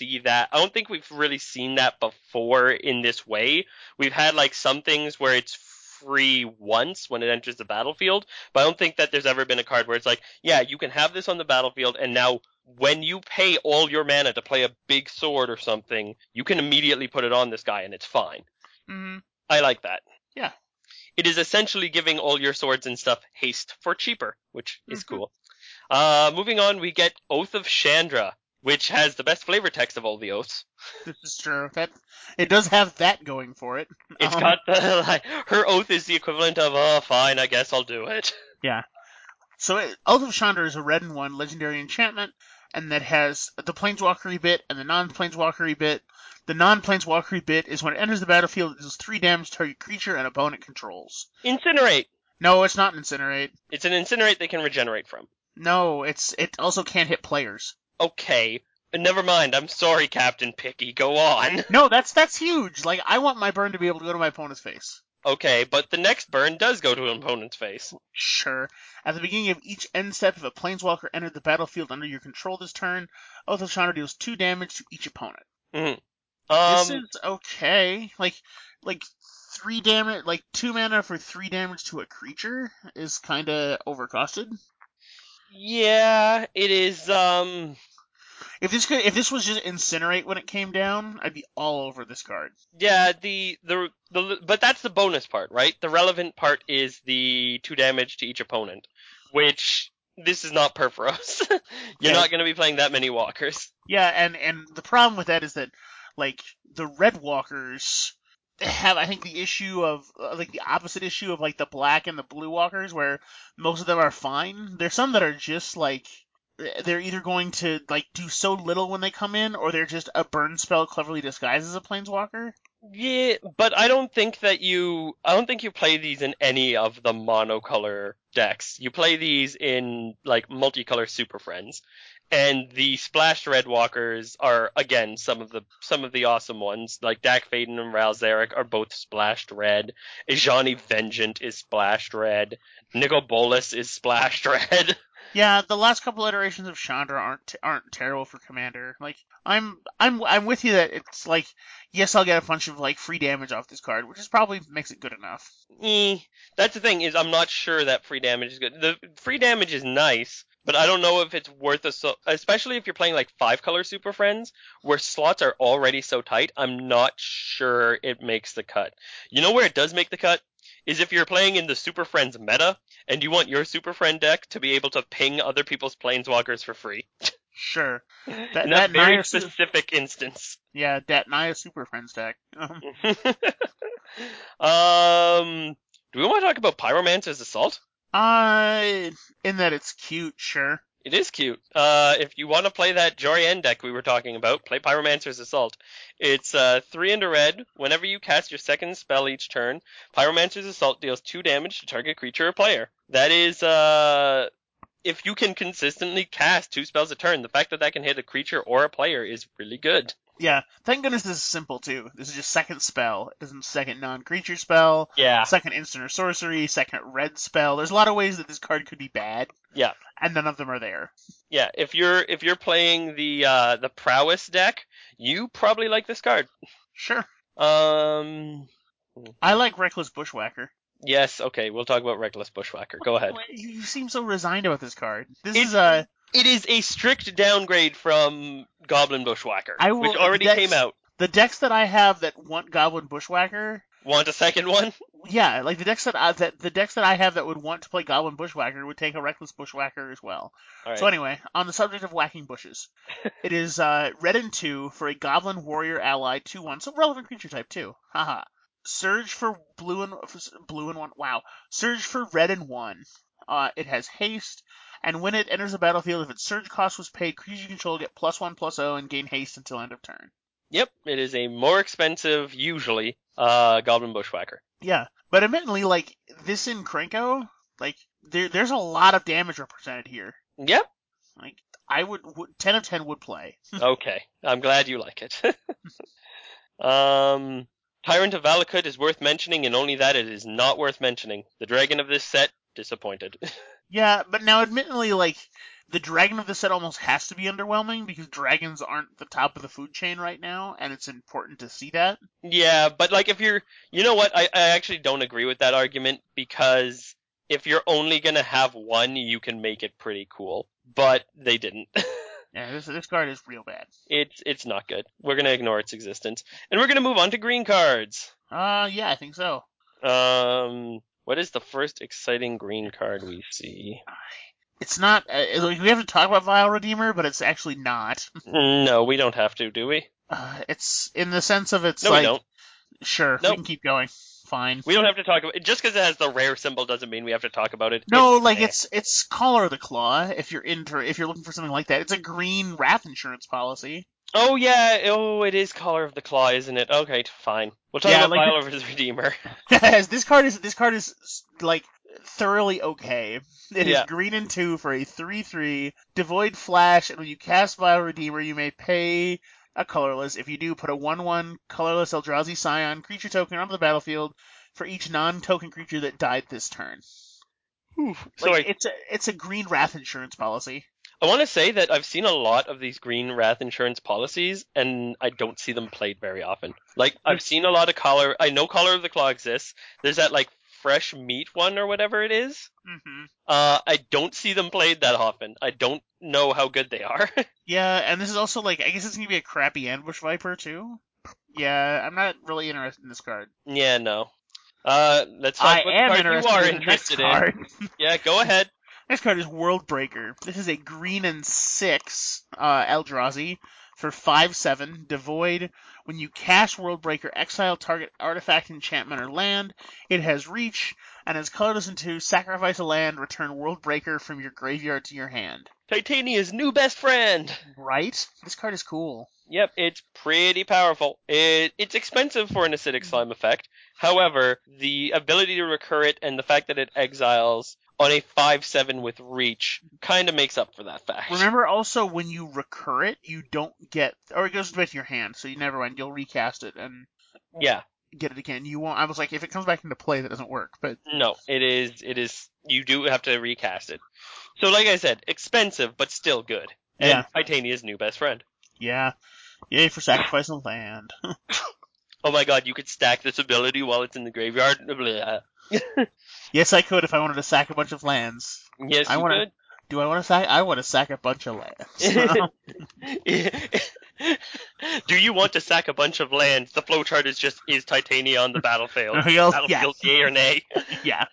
see that. I don't think we've really seen that before in this way. We've had like some things where it's free once when it enters the battlefield, but I don't think that there's ever been a card where it's like, yeah, you can have this on the battlefield, and now when you pay all your mana to play a big sword or something, you can immediately put it on this guy and it's fine. hmm I like that. Yeah. It is essentially giving all your swords and stuff haste for cheaper, which is Mhm. cool. Uh, moving on, we get Oath of Chandra, which has the best flavor text of all the oaths. This is true. That it does have that going for it. It's Um, got the, like, her oath is the equivalent of, oh, fine, I guess I'll do it. Yeah. So it, Oath of Chandra is a red and one legendary enchantment, and that has the planeswalkery bit and the non-planeswalkery bit. The non-planeswalkery bit is when it enters the battlefield, it does three damage to target creature and opponent controls. Incinerate. No, it's not an incinerate. It's an incinerate they can regenerate from. No, it's it also can't hit players. Okay. Never mind. I'm sorry, Captain Picky. Go on. No, that's that's huge. Like I want my burn to be able to go to my opponent's face. Okay, but the next burn does go to an opponent's face. Sure. At the beginning of each end step, if a planeswalker entered the battlefield under your control this turn, Oath of Chandra deals two damage to each opponent. Um, this is okay. Like, like three damage, like two mana for three damage to a creature is kind of overcosted. yeah, it is. Um, If this could, if this was just incinerate when it came down, I'd be all over this card. yeah, the the the but that's the bonus part, right? The relevant part is the two damage to each opponent, which this is not Purphoros. You're Okay. not going to be playing that many walkers. Yeah, and and the problem with that is that like the red walkers have I think the issue of uh, like the opposite issue of like the black and the blue walkers where most of them are fine. There's some that are just like they're either going to like do so little when they come in or they're just a burn spell cleverly disguised as a planeswalker. Yeah, but I don't think that you. I don't think you play these in any of the monocolor decks. You play these in like multicolor Super Friends, and the splashed red walkers are again some of the some of the awesome ones. Like Dack Fayden and Ral Zarek are both splashed red. Ajani Vengeant is splashed red. Nicol Bolas is splashed red. Yeah, the last couple iterations of Chandra aren't aren't terrible for Commander. Like I'm I'm I'm with you that it's like yes I'll get a bunch of like free damage off this card, which is probably makes it good enough. Eh, that's the thing is I'm not sure that free damage is good. The free damage is nice, but I don't know if it's worth a so especially if you're playing like five color super friends where slots are already so tight. I'm not sure it makes the cut. You know where it does make the cut is if you're playing in the super friends meta and you want your super friend deck to be able to ping other people's planeswalkers for free. Sure. That, in that very Naya specific instance. yeah, that Naya Super Friends deck. Um, um, do we want to talk about Pyromancer's Assault? Uh, in that it's cute, sure. It is cute. Uh, if you want to play that Jori En deck we were talking about, play Pyromancer's Assault. It's uh, three into red. Whenever you cast your second spell each turn, Pyromancer's Assault deals two damage to target creature or player. That is, uh, if you can consistently cast two spells a turn, the fact that that can hit a creature or a player is really good. Yeah, thank goodness this is simple too. This is just second spell. It isn't second non-creature spell, Yeah. second instant or sorcery, second red spell. There's a lot of ways that this card could be bad. Yeah. And none of them are there. Yeah, if you're if you're playing the uh, the prowess deck, you probably like this card. Sure. Um, I like Reckless Bushwhacker. Yes, okay, we'll talk about Reckless Bushwhacker. Go ahead. You, seem so resigned about this card. This It- is a. It is a strict downgrade from Goblin Bushwhacker, I will- which already came out. The decks that I have that want Goblin Bushwhacker, Want a second one? yeah, like the decks that I, that the decks that I have that would want to play Goblin Bushwhacker would take a Reckless Bushwhacker as well. Right. So anyway, on the subject of whacking bushes, it is uh, red and two for a Goblin Warrior ally two one, so relevant creature type too. Haha. Surge for blue and blue and one. Wow. Surge for red and one. Uh, it has haste, and when it enters the battlefield, if its surge cost was paid, creatures you control get plus one plus zero and gain haste until end of turn. Yep, it is a more expensive, usually, uh, Goblin Bushwhacker. Yeah, but admittedly, like this in Krenko, like there, there's a lot of damage represented here. Yep. Like I would, would ten of ten would play. Okay, I'm glad you like it. um, Tyrant of Valakut is worth mentioning, and only that it is not worth mentioning. The dragon of this set, disappointed. Yeah, but now admittedly, like the dragon of the set almost has to be underwhelming because dragons aren't the top of the food chain right now, and it's important to see that. yeah, but like if you're, you know what? I, I actually don't agree with that argument because if you're only gonna have one, you can make it pretty cool. But they didn't. Yeah, this this card is real bad. it's it's not good. We're gonna ignore its existence, and we're gonna move on to green cards. Uh, yeah, I think so. Um, what is the first exciting green card we see? It's not. Uh, like, we have to talk about Vile Redeemer, but it's actually not. No, we don't have to, do we? Uh, it's in the sense of it's No, like we don't. sure we can keep going. Fine. We don't have to talk about it. Just because it has the rare symbol doesn't mean we have to talk about it. No, It's- like eh. it's it's Collar of the Claw. If you're into, if you're looking for something like that, it's a green wrath insurance policy. Oh yeah. Oh, it is Collar of the Claw, isn't it? Okay, fine. We'll talk Yeah, about like Vile of his Redeemer. this card is this card is like thoroughly okay. It is Yeah. green and two for a three three devoid flash, and when you cast Vile Redeemer, you may pay a colorless. If you do, put a one one colorless Eldrazi Scion creature token onto the battlefield for each non token creature that died this turn. Like, Sorry, it's a it's a green wrath insurance policy. I want to say that I've seen a lot of these green wrath insurance policies, and I don't see them played very often. Like I've seen a lot of collar. I know Collar of the Claw exists. There's that like fresh meat one or whatever it is. Mm-hmm. Uh, I don't see them played that often. I don't know how good they are. Yeah, and this is also like I guess it's gonna be a crappy ambush viper too. Yeah, I'm not really interested in this card. yeah, no. Uh, let's talk I about am the card you are in interested in. Yeah, go ahead. Next card is World Breaker. This is a green and six uh, Eldrazi for five seven devoid. When you cast World Breaker, exile target artifact, enchantment, or land. It has reach and has colorless into sacrifice a land, return World Breaker from your graveyard to your hand. Titania's new best friend. Right? This card is cool. Yep, it's pretty powerful. It, it's expensive for an acidic slime effect. However, the ability to recur it and the fact that it exiles on a 5-7 with reach kind of makes up for that fact. Remember also when you recur it, you don't get, or it goes back to your hand, so you never mind. You'll recast it and Yeah, get it again. You won't. I was like, if it comes back into play, that doesn't work. But no, it is, it is, you do have to recast it. So like I said, expensive, but still good. And Yeah. Titania's new best friend. yeah, yay for sacrificing land. Oh my god, you could stack this ability while it's in the graveyard. Blah. yes, I could if I wanted to sack a bunch of lands. Yes, I you wanna- Do I want to sack? I want to sack a bunch of lands. Do you want to sack a bunch of lands? The flowchart is just is Titania on the battlefield. Battlefield, yay or nay? yeah,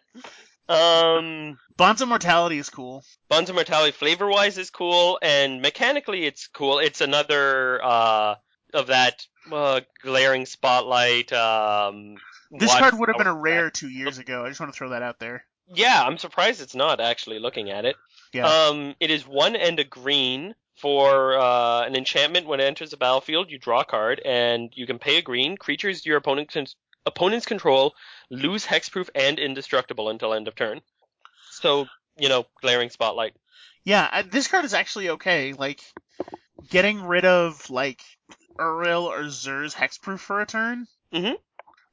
Um, Bonds of Mortality is cool. Bonds of Mortality flavor wise is cool, and mechanically it's cool. It's another uh of that uh, glaring spotlight. Um, This card would have been a rare two years ago. I just want to throw that out there. Yeah, I'm surprised it's not actually looking at it. Yeah. Um, it is one and a green for uh, an enchantment. When it enters the battlefield, you draw a card, and you can pay a green. Creatures your opponent con- opponents control lose hexproof and indestructible until end of turn. So you know, glaring spotlight. Yeah, uh, this card is actually okay. Like, getting rid of, like, Uril or Zur's hexproof for a turn. Mm-hmm.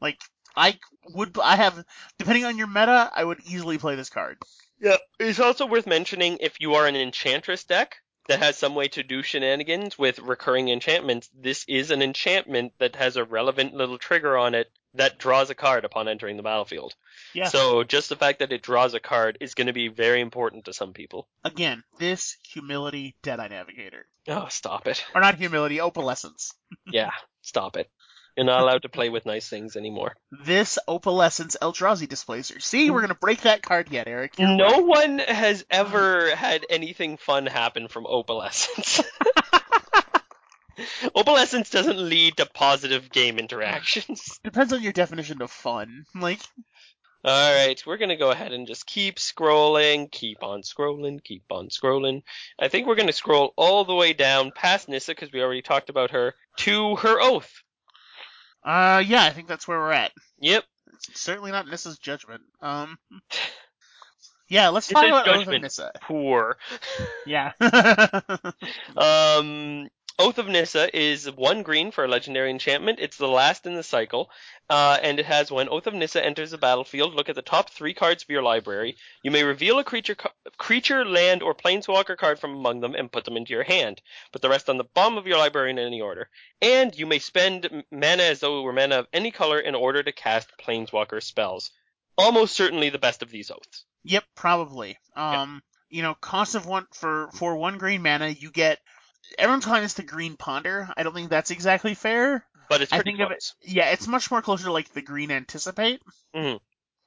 Like, I would, I have, depending on your meta, I would easily play this card. Yeah, it's also worth mentioning if you are an enchantress deck that has some way to do shenanigans with recurring enchantments, this is an enchantment that has a relevant little trigger on it that draws a card upon entering the battlefield. Yeah. So just the fact that it draws a card is going to be very important to some people. Again, this Humility Deadeye Navigator. Oh, stop it. Or not Humility, Opalescence. Yeah, stop it. You're not allowed to play with nice things anymore. This Opalescence Eldrazi Displacer. See, we're gonna break that card yet, Eric. You're No right. one has ever had anything fun happen from opalescence. opalescence doesn't lead to positive game interactions. Depends on your definition of fun. Like, Alright, we're gonna go ahead and just keep scrolling, keep on scrolling, keep on scrolling. I think we're gonna scroll all the way down past Nissa, because we already talked about her, to her oath. Uh, yeah, I think that's where we're at. Yep, It's certainly not Nissa's judgment. Um, yeah, let's talk about Oath of judgment. Nissa. poor. Yeah. Um, Oath of Nissa is one green for a legendary enchantment. It's the last in the cycle, uh, and it has when Oath of Nissa enters the battlefield, look at the top three cards of your library. You may reveal a creature, creature, land, or planeswalker card from among them and put them into your hand. Put the rest on the bottom of your library in any order. And you may spend mana as though it were mana of any color in order to cast planeswalker spells. Almost certainly the best of these oaths. Yep, probably. Um, you know, cost of one for for one green mana, you get. Everyone's calling this the green ponder. I don't think that's exactly fair. But it's I pretty think of it- close. Yeah, it's much more closer to like the green anticipate. Mhm.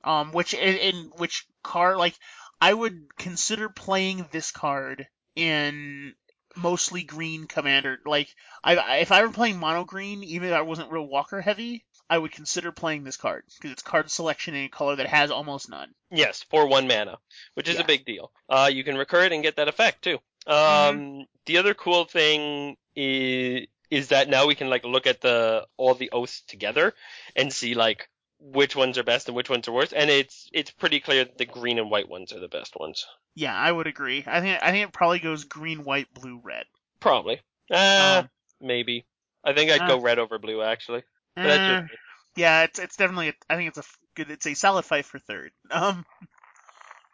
Um, which in, in which card like I would consider playing this card in mostly green commander. Like I, I if I were playing mono green, even if I wasn't real Walker heavy, I would consider playing this card because it's card selection in a color that has almost none. Yes, for one mana, which is Yeah. a big deal. Uh, you can recur it and get that effect too. Um, the other cool thing is is that now we can like look at the all the oaths together and see like which ones are best and which ones are worst. And it's it's pretty clear that the green and white ones are the best ones. Yeah, I would agree. I think I think it probably goes green, white, blue, red. Probably. Uh, Um, maybe. I think I'd uh, go red over blue actually. Just yeah, it's it's definitely. A, I think it's a good. It's a solid fight for third. Um,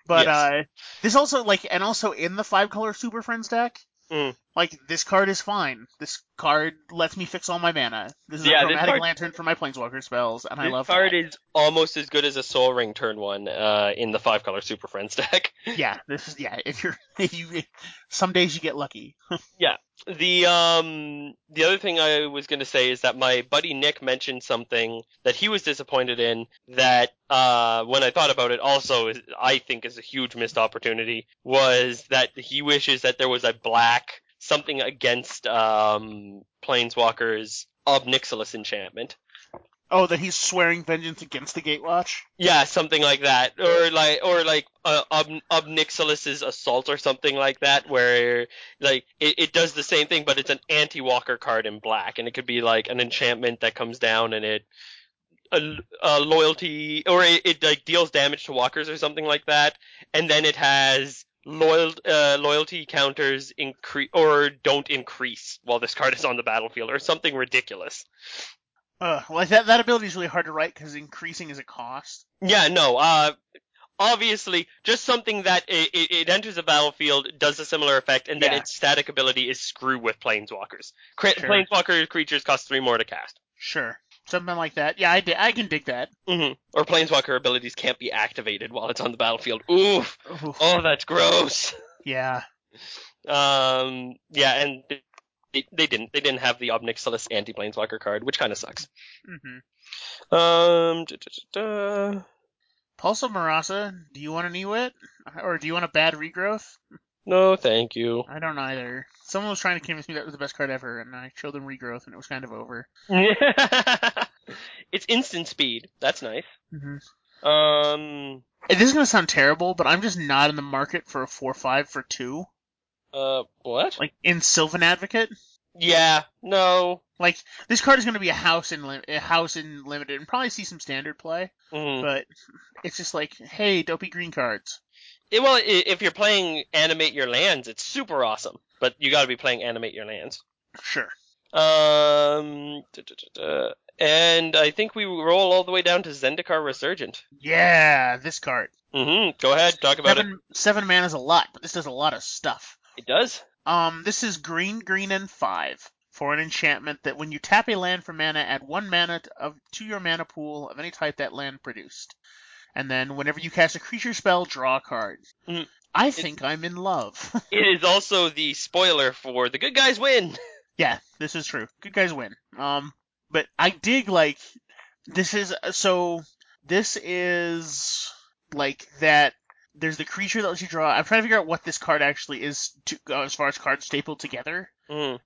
but Yes. uh, this also like, and also in the five color Super Friends deck, Mm. Like this card is fine. This card lets me fix all my mana. This is Yeah, a chromatic card- lantern for my planeswalker spells, and I love. It. This card that. is almost as good as a Sol Ring turn one uh, in the five color Super Friends deck. Yeah, this is yeah. If you're if you some days you get lucky. Yeah. The um the other thing I was going to say is that my buddy Nick mentioned something that he was disappointed in that uh when I thought about it also is, I think is a huge missed opportunity was that he wishes that there was a black something against um planeswalkers Ob Nixilis enchantment. Oh, that he's swearing vengeance against the Gatewatch. Yeah, something like that, or like, or like uh, Ob Ob assault or something like that, where like it, it does the same thing, but it's an anti-walker card in black, and it could be like an enchantment that comes down and it a, a loyalty or it, it like deals damage to walkers or something like that, and then it has loyal uh, loyalty counters increase or don't increase while this card is on the battlefield or something ridiculous. Uh, well, that that ability is really hard to write because increasing is a cost. Yeah, no. Uh, obviously, just something that it, it, it enters the battlefield, does a similar effect, and then Yeah. its static ability is screw with planeswalkers. Cra- Sure. Planeswalker creatures cost three more to cast. Sure, something like that. Yeah, I, di- I can dig that. hmm Or planeswalker abilities can't be activated while it's on the battlefield. Oof. Oof. Oh, that's gross. Yeah. Um, yeah, and they, they didn't. They didn't have the Ob Nixilis anti-planeswalker card, which kind of sucks. hmm Um, da, da, da. Pulse of Murasa, do you want an Ewit? Or do you want a bad regrowth? No, thank you. I don't either. Someone was trying to convince me that was the best card ever, and I showed them regrowth, and it was kind of over. it's instant speed. That's nice. hmm Um, This is gonna sound terrible, but I'm just not in the market for a four five for two. Uh, what? Like in Sylvan Advocate. Yeah, no. Like this card is gonna be a house in lim- a house in limited, and probably see some standard play. Mhm. But it's just like, hey, dopey green cards. It- well, if you're playing animate your lands, it's super awesome. But you got to be playing animate your lands. Sure. Um, duh, duh, duh. and I think we roll all the way down to Zendikar Resurgent. Yeah, this card. Mm-hmm. Go ahead, talk about Seven seven mana is a lot, but this does a lot of stuff. it. It does. Um, this is green, green, and five for an enchantment that when you tap a land for mana, add one mana t- of to your mana pool of any type that land produced, and then whenever you cast a creature spell, draw a card. Mm. I think I'm in love. It is also the spoiler for the good guys win. yeah, this is true. Good guys win. Um, but I dig like this is so. This is like that. There's the creature that lets you draw. I'm trying to figure out what this card actually is to uh, as far as cards stapled together. Mhm.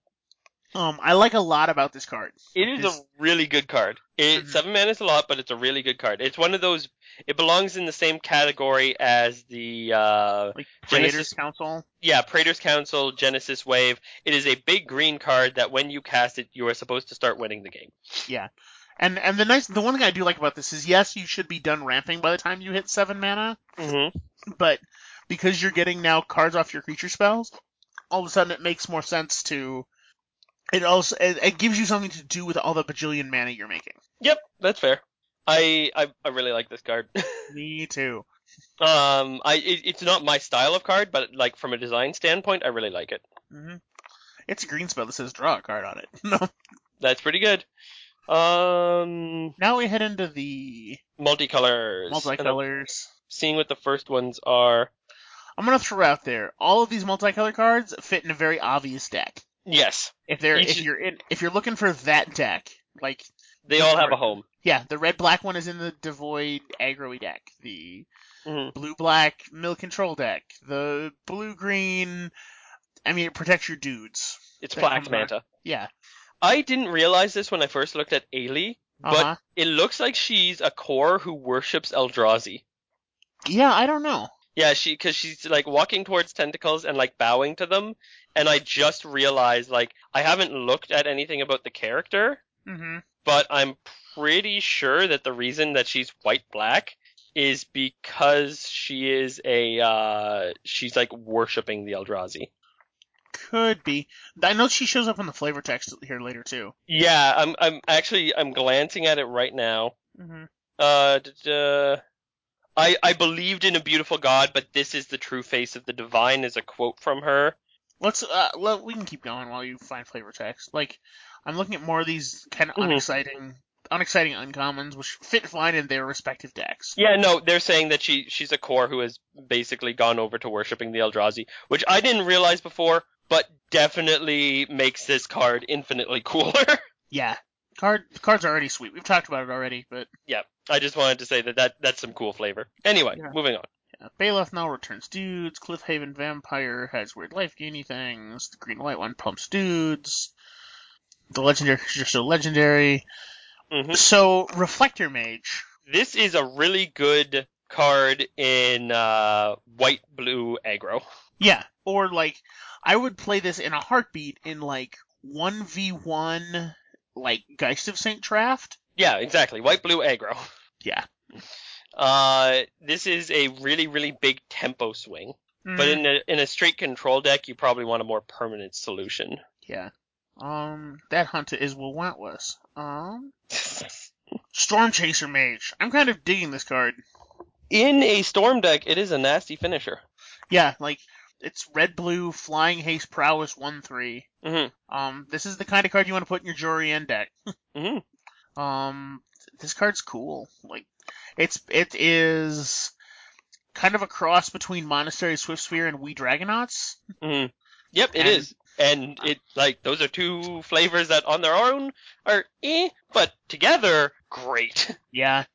Um, I like a lot about this card. It is This- a really good card. It Mhm. seven mana is a lot, but it's a really good card. It's one of those. It belongs in the same category as the uh, Like Genesis- Council. yeah Praetor's Council Genesis Wave. It is a big green card that when you cast it, you are supposed to start winning the game. Yeah, and and the nice the one thing I do like about this is yes, you should be done ramping by the time you hit seven mana, Mm-hmm. but because you're getting now cards off your creature spells, all of a sudden it makes more sense to. It also it, it gives you something to do with all the bajillion mana you're making. Yep, that's fair. I I, I really like this card. Me too. um, I it, it's not my style of card, but like from a design standpoint, I really like it. hmm It's a green spell that says draw a card on it. No. That's pretty good. Um, Now we head into the multicolors. Multicolors. seeing what the first ones are. I'm gonna throw out there all of these multicolor cards fit in a very obvious deck. Yes, If they're Each- if you're in if you're looking for that deck, like they all have a home. yeah, the red black one is in the devoid aggro deck. The Mhm. blue black mill control deck. The blue green. I mean, it protects your dudes. It's Black Manta. Yeah. I didn't realize this when I first looked at Ayli, but Uh-huh. it looks like she's a Kor who worships Eldrazi. Yeah, I don't know. Yeah, she because she's like walking towards tentacles and like bowing to them, and I just realized like I haven't looked at anything about the character, hmm but I'm pretty sure that the reason that she's white black is because she is a uh she's like worshipping the Eldrazi. Could be. I know she shows up in the flavor text here later too. Yeah, I'm I'm actually I'm glancing at it right now. hmm Uh, d- d- I I believed in a beautiful God, but this is the true face of the divine. Is a quote from her. Let's uh, let, we can keep going while you find flavor text. Like, I'm looking at more of these kind of Mhm. unexciting, unexciting uncommons, which fit fine in their respective decks. Yeah, no, they're saying that she she's a Kor who has basically gone over to worshiping the Eldrazi, which I didn't realize before, but definitely makes this card infinitely cooler. Yeah, card the card's already sweet. We've talked about it already, but yeah, I just wanted to say that, that that's some cool flavor. Anyway, Yeah. moving on. Yeah. Baloth Null returns dudes. Cliffhaven Vampire has weird life gainy things. The Green White one pumps dudes. The legendary creatures are still legendary. hmm So Reflector Mage. This is a really good card in uh, white blue aggro. Yeah, or like I would play this in a heartbeat in like one v one like Geist of Saint Traft. Yeah, exactly. White blue aggro. Yeah. Uh, this is a really really big tempo swing, but Mhm. in a in a straight control deck, you probably want a more permanent solution. yeah. Um, that hunter is relentless. Um, Stormchaser Mage. I'm kind of digging this card. In a storm deck, it is a nasty finisher. Yeah, like it's red blue flying haste prowess one three. hmm Um, this is the kind of card you want to put in your Jori En deck. hmm Um, this card's cool. Like, it's it is kind of a cross between Monastery Swiftspear and Wee Dragonauts. hmm Yep, it And- is, and it like those are two flavors that on their own are eh, but together great. Yeah,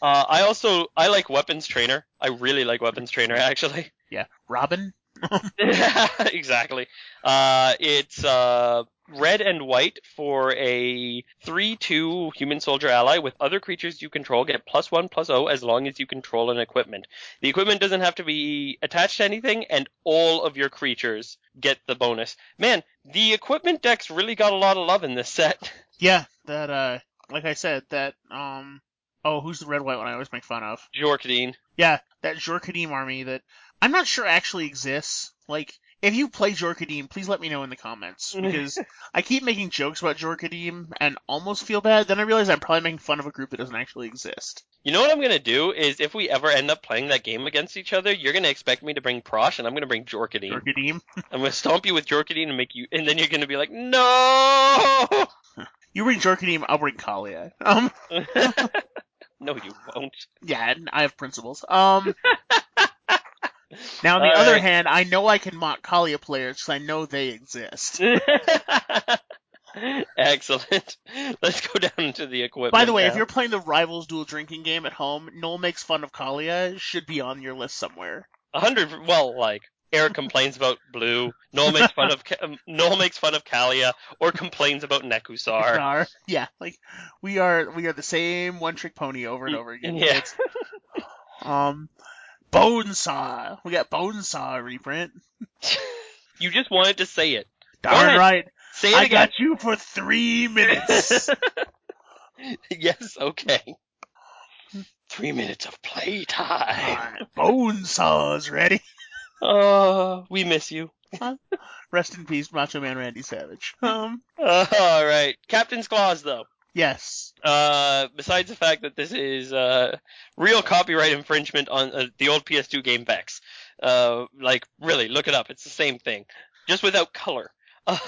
Uh, I also I like weapons trainer. I really like weapons trainer actually. yeah. Robin. yeah, exactly. Uh, it's uh, red and white for a 3-2 human soldier ally with other creatures you control get plus 1 plus 0 as long as you control an equipment. The equipment doesn't have to be attached to anything and all of your creatures get the bonus. Man, the equipment decks really got a lot of love in this set. Yeah, that uh, like I said, that um, oh, who's the red white one? I always make fun of. Jor Kadeen. Yeah, that Jorkadim army that I'm not sure actually exists. Like, if you play Jorkadim, please let me know in the comments because I keep making jokes about Jorkadim and almost feel bad. Then I realize I'm probably making fun of a group that doesn't actually exist. You know what I'm gonna do is if we ever end up playing that game against each other, you're gonna expect me to bring Prossh and I'm gonna bring Jor Kadeen. Jorkadim. I'm gonna stomp you with Jor Kadeen and make you, and then you're gonna be like, no. You bring Jorkadim, I'll bring Kaalia. Um, no, you won't. yeah, I have principles. Um. Now, on the All other right. hand, I know I can mock Kaalia players because I know they exist. Excellent. Let's go down into the equipment. By the way, if you're playing the Rivals Duel Drinking game at home, Noel makes fun of Kaalia should be on your list somewhere. a hundred, well, like Eric complains about Blue, Noel makes fun of um, Noel makes fun of Kaalia, or complains about Nekusar. Yeah, like we are we are the same one trick pony over and over again. Yeah. Um, Bonesaw. We got Bonesaw reprint. You just wanted to say it. Darn right. Say it I again. got you for three minutes. yes, okay. Three minutes of playtime. Alright, Bonesaw's ready. Oh, we miss you. Rest in peace, Macho Man Randy Savage. Um, Uh, all right, Captain's Claws though. Yes. Uh, besides the fact that this is uh, real copyright infringement on uh, the old PS2 game Vexx. Uh, like really, look it up. It's the same thing, just without color.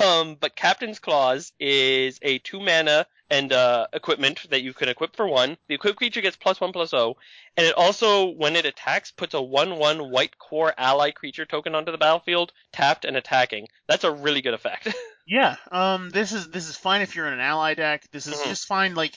Um, but Captain's Claws is a two mana and uh, equipment that you can equip for one. The equipped creature gets plus one plus O, and it also, when it attacks, puts a one one white core ally creature token onto the battlefield, tapped and attacking. That's a really good effect. Yeah. Um, this is this is fine if you're in an ally deck. This is Mhm. just fine. Like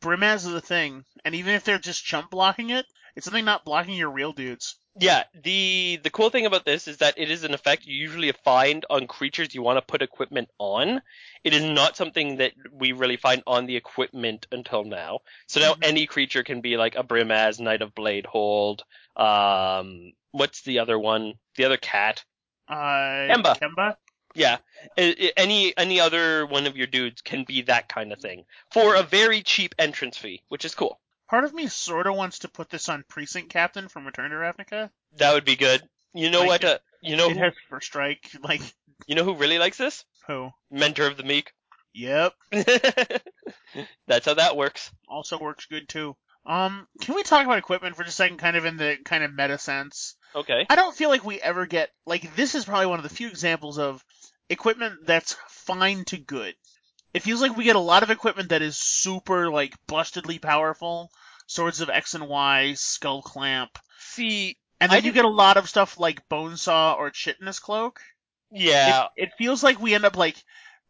Brimaz is a thing, and even if they're just chump blocking it, it's something not blocking your real dudes. Yeah, the the cool thing about this is that it is an effect you usually find on creatures you want to put equipment on. It is not something that we really find on the equipment until now. So now Mhm. any creature can be like a Brimaz, Knight of Blade Hold. Um, what's the other one? The other cat. Uh, Kemba. Kemba. Yeah, any any other one of your dudes can be that kind of thing for a very cheap entrance fee, which is cool. Part of me sort of wants to put this on Precinct Captain from Return to Ravnica. That would be good. You know Like, what? Uh, you know It who, has first strike. Like you know who really likes this? who? Mentor of the Meek. Yep. That's how that works. Also works good too. Um, can we talk about equipment for just a second, kind of in the kind of meta sense? Okay. I don't feel like we ever get like this is probably one of the few examples of equipment that's fine to good. It feels like we get a lot of equipment that is super like bustedly powerful. Swords of X and Y, Skullclamp, See, and I then you get a lot of stuff like Bonesaw or Chitinous Cloak. yeah, It, it feels like we end up like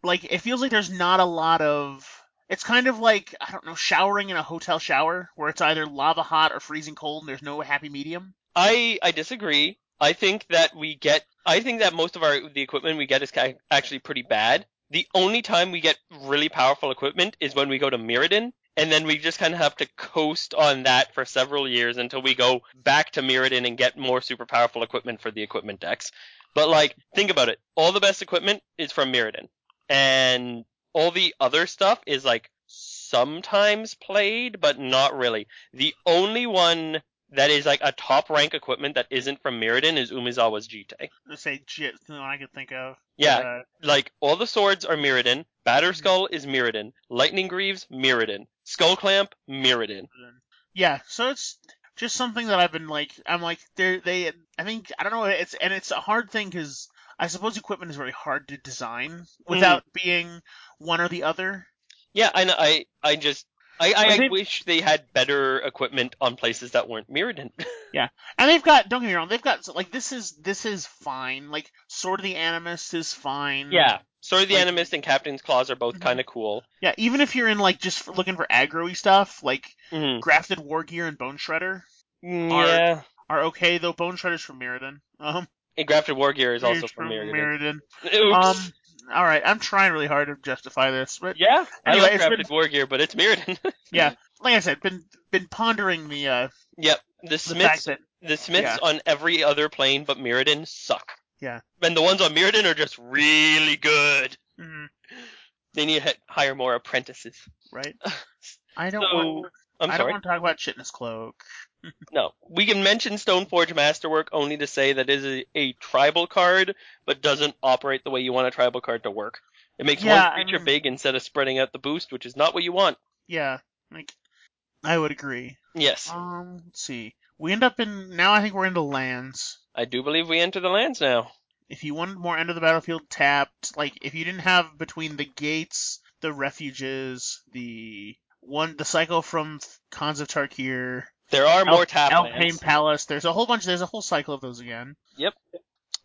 like it feels like there's not a lot of it's kind of like I don't know showering in a hotel shower where it's either lava hot or freezing cold and there's no happy medium. I I disagree. I think that we get. I think that most of our the equipment we get is actually pretty bad. The only time we get really powerful equipment is when we go to Mirrodin, and then we just kind of have to coast on that for several years until we go back to Mirrodin and get more super powerful equipment for the equipment decks. But like, think about it. All the best equipment is from Mirrodin, and all the other stuff is like sometimes played, but not really. The only one that is like a top rank equipment that isn't from Mirrodin is Umezawa's Jitte. Let's say shit, the one I could think of. Yeah, Uh, like all the swords are Mirrodin. Batterskull is Mirrodin. Lightning Greaves, Mirrodin. Skullclamp, Mirrodin. yeah. So it's just something that I've been like, I'm like, they they, I think I don't know, it's and it's a hard thing because I suppose equipment is very hard to design without being one or the other. Yeah, I know. I I just I I, I wish they had better equipment on places that weren't Mirrodin. Yeah, and they've got, don't get me wrong, they've got like this is this is fine. Like Sword of the Animist is fine. yeah. Sword of the Like- Animist and Captain's Claws are both Mhm. kind of cool. Yeah, even if you're in like just looking for aggro-y stuff, like Mhm. Grafted Wargear and Bonesplitter Mm, Are- Yeah. are okay though. Bonesplitter's from Mirrodin. Um, And Grafted Wargear is also from Mirrodin. Mirrodin. Oops. Um, all right. I'm trying really hard to justify this, but Yeah, Anyway, I it's love been- war gear, but it's Mirrodin. yeah, like I said, been been pondering the uh yep, the the Smiths, fact that the Smiths yeah. on every other plane but Mirrodin suck. Yeah. and the ones on Mirrodin are just really good. mhm, They need to hire more apprentices. right. I don't So, want. I'm I don't want to talk about Chitinous Cloak. No, we can mention Stoneforge Masterwork only to say that it is a, a tribal card, but doesn't operate the way you want a tribal card to work. It makes Yeah, one I creature mean- big instead of spreading out the boost, which is not what you want. Yeah, like I would agree. Yes, Um, let's see. We end up in now. I think we're into lands. I do believe we enter the lands now. If you wanted more end of the battlefield tapped, like if you didn't have between the gates, the refuges, the one, the cycle from Khans of Tarkir, There are more El- tap Alpine lands. Palace. There's a whole bunch. There's a whole cycle of those again. Yep.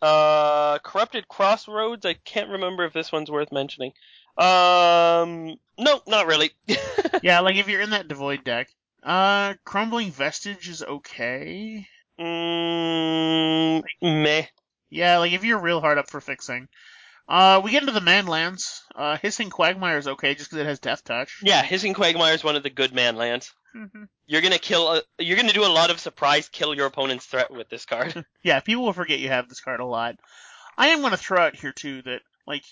Uh, Corrupted Crossroads. I can't remember if this one's worth mentioning. Um, no, not really. yeah, like if you're in that devoid deck. Uh, Crumbling Vestige is okay. mm, meh. Yeah, like if you're real hard up for fixing. Uh, we get into the manlands. Uh, Hissing Quagmire is okay just because it has Death Touch. Yeah, Hissing Quagmire is one of the good man Mhm. You're gonna kill. A, you're gonna do a lot of surprise kill your opponent's threat with this card. Yeah, people will forget you have this card a lot. I am going to throw out here too that like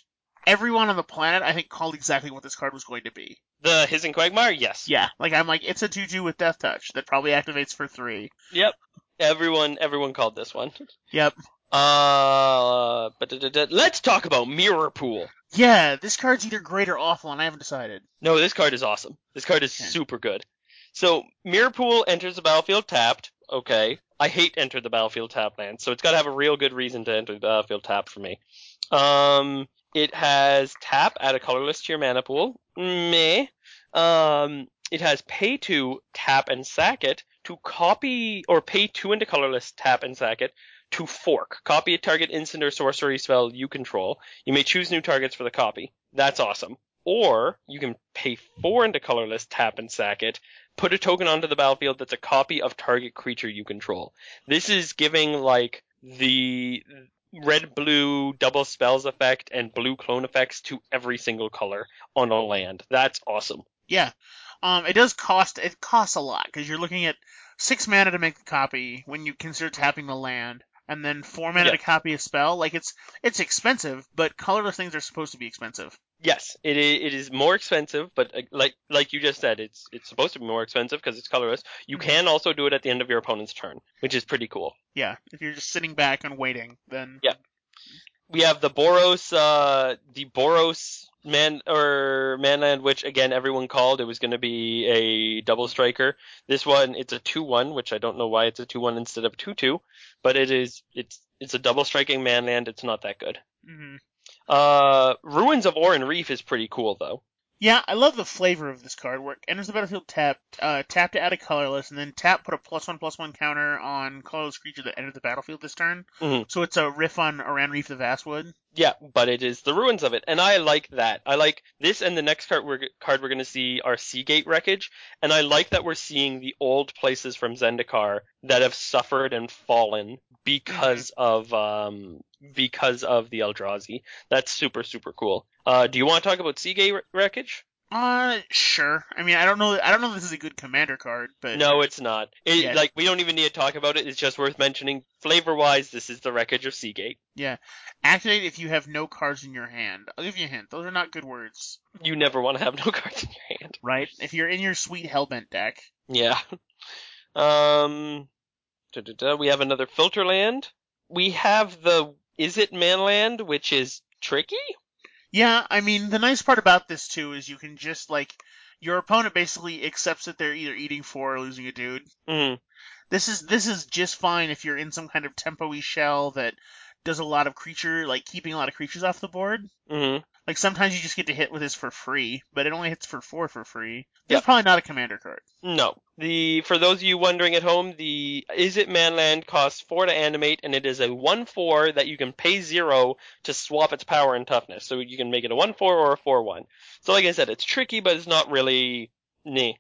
everyone on the planet I think called exactly what this card was going to be. the Hissing Quagmire, yes. Yeah, like I'm like it's a two two with Death Touch that probably activates for three. Yep. Everyone, everyone called this one. Yep. Uh, but let's talk about Mirror Pool. Yeah, this card's either great or awful, and I haven't decided. No, this card is awesome. This card is Okay. super good. So Mirror Pool enters the battlefield tapped. Okay, I hate enter the battlefield tap land, so it's got to have a real good reason to enter the battlefield tapped for me. Um, it has tap, add a colorless to your mana pool. Meh. Um, it has pay two, tap and sack it to copy, or pay two into colorless, tap and sack it to fork. Copy a target instant or sorcery spell you control. You may choose new targets for the copy. That's awesome. Or you can pay four into colorless, tap and sack it. Put a token onto the battlefield that's a copy of target creature you control. This is giving like the red blue double spells effect and blue clone effects to every single color on a land. That's awesome. Yeah. Um, it does cost. It costs a lot because you're looking at six mana to make the copy when you consider tapping the land, and then mana Yeah. to copy a spell. Like it's it's expensive, but colorless things are supposed to be expensive. Yes, it is, it is more expensive, but uh, like like you just said, it's it's supposed to be more expensive because it's colorless. You Mhm. can also do it at the end of your opponent's turn, which is pretty cool. Yeah. If you're just sitting back and waiting, then Yeah. We have the Boros, uh, the Boros man or manland, which again everyone called it was going to be a double striker. This one, it's a two-one, which I don't know why it's a two-one instead of two-two, but it is. It's it's a double striking manland. It's not that good. hmm Uh, Ruins of Oran-Rief is pretty cool though. Yeah, I love the flavor of this card. Where it enters the battlefield tapped, uh, tap to add a colorless, and then tap put a plus one plus one counter on colorless creature that entered the battlefield this turn. Mhm. So it's a riff on Oran-Rief the Vastwood. Yeah, but it is the ruins of it, and I like that. I like this, and the next card we're card we're going to see are Seagate wreckage, and I like that we're seeing the old places from Zendikar that have suffered and fallen because of um because of the Eldrazi. That's super super cool. Uh, do you want to talk about Seagate wreckage? Uh, sure. I mean, I don't know. I don't know if this is a good commander card, but No, it's not. It, Yeah. Like we don't even need to talk about it. It's just worth mentioning. Flavor wise, this is the wreckage of Seagate. Yeah. Activate if you have no cards in your hand. I'll give you a hint. Those are not good words, You never want to have no cards in your hand. right? If you're in your sweet Hellbent deck. Yeah. Um, da-da-da, we have another filter land. We have the Izzet Manland, which is tricky. Yeah, I mean, the nice part about this too is you can just like your opponent basically accepts that they're either eating four or losing a dude. Mm, This is this is just fine if you're in some kind of tempo-y shell that does a lot of creature like keeping a lot of creatures off the board. mm Like sometimes you just get to hit with this for free, but it only hits for four for free. It's probably not a commander card. No. The for those of you wondering at home, the Izzet Manland costs four to animate, and it is a one four that you can pay zero to swap its power and toughness. So you can make it a one four or a four one. So like I said, it's tricky, but it's not really nah.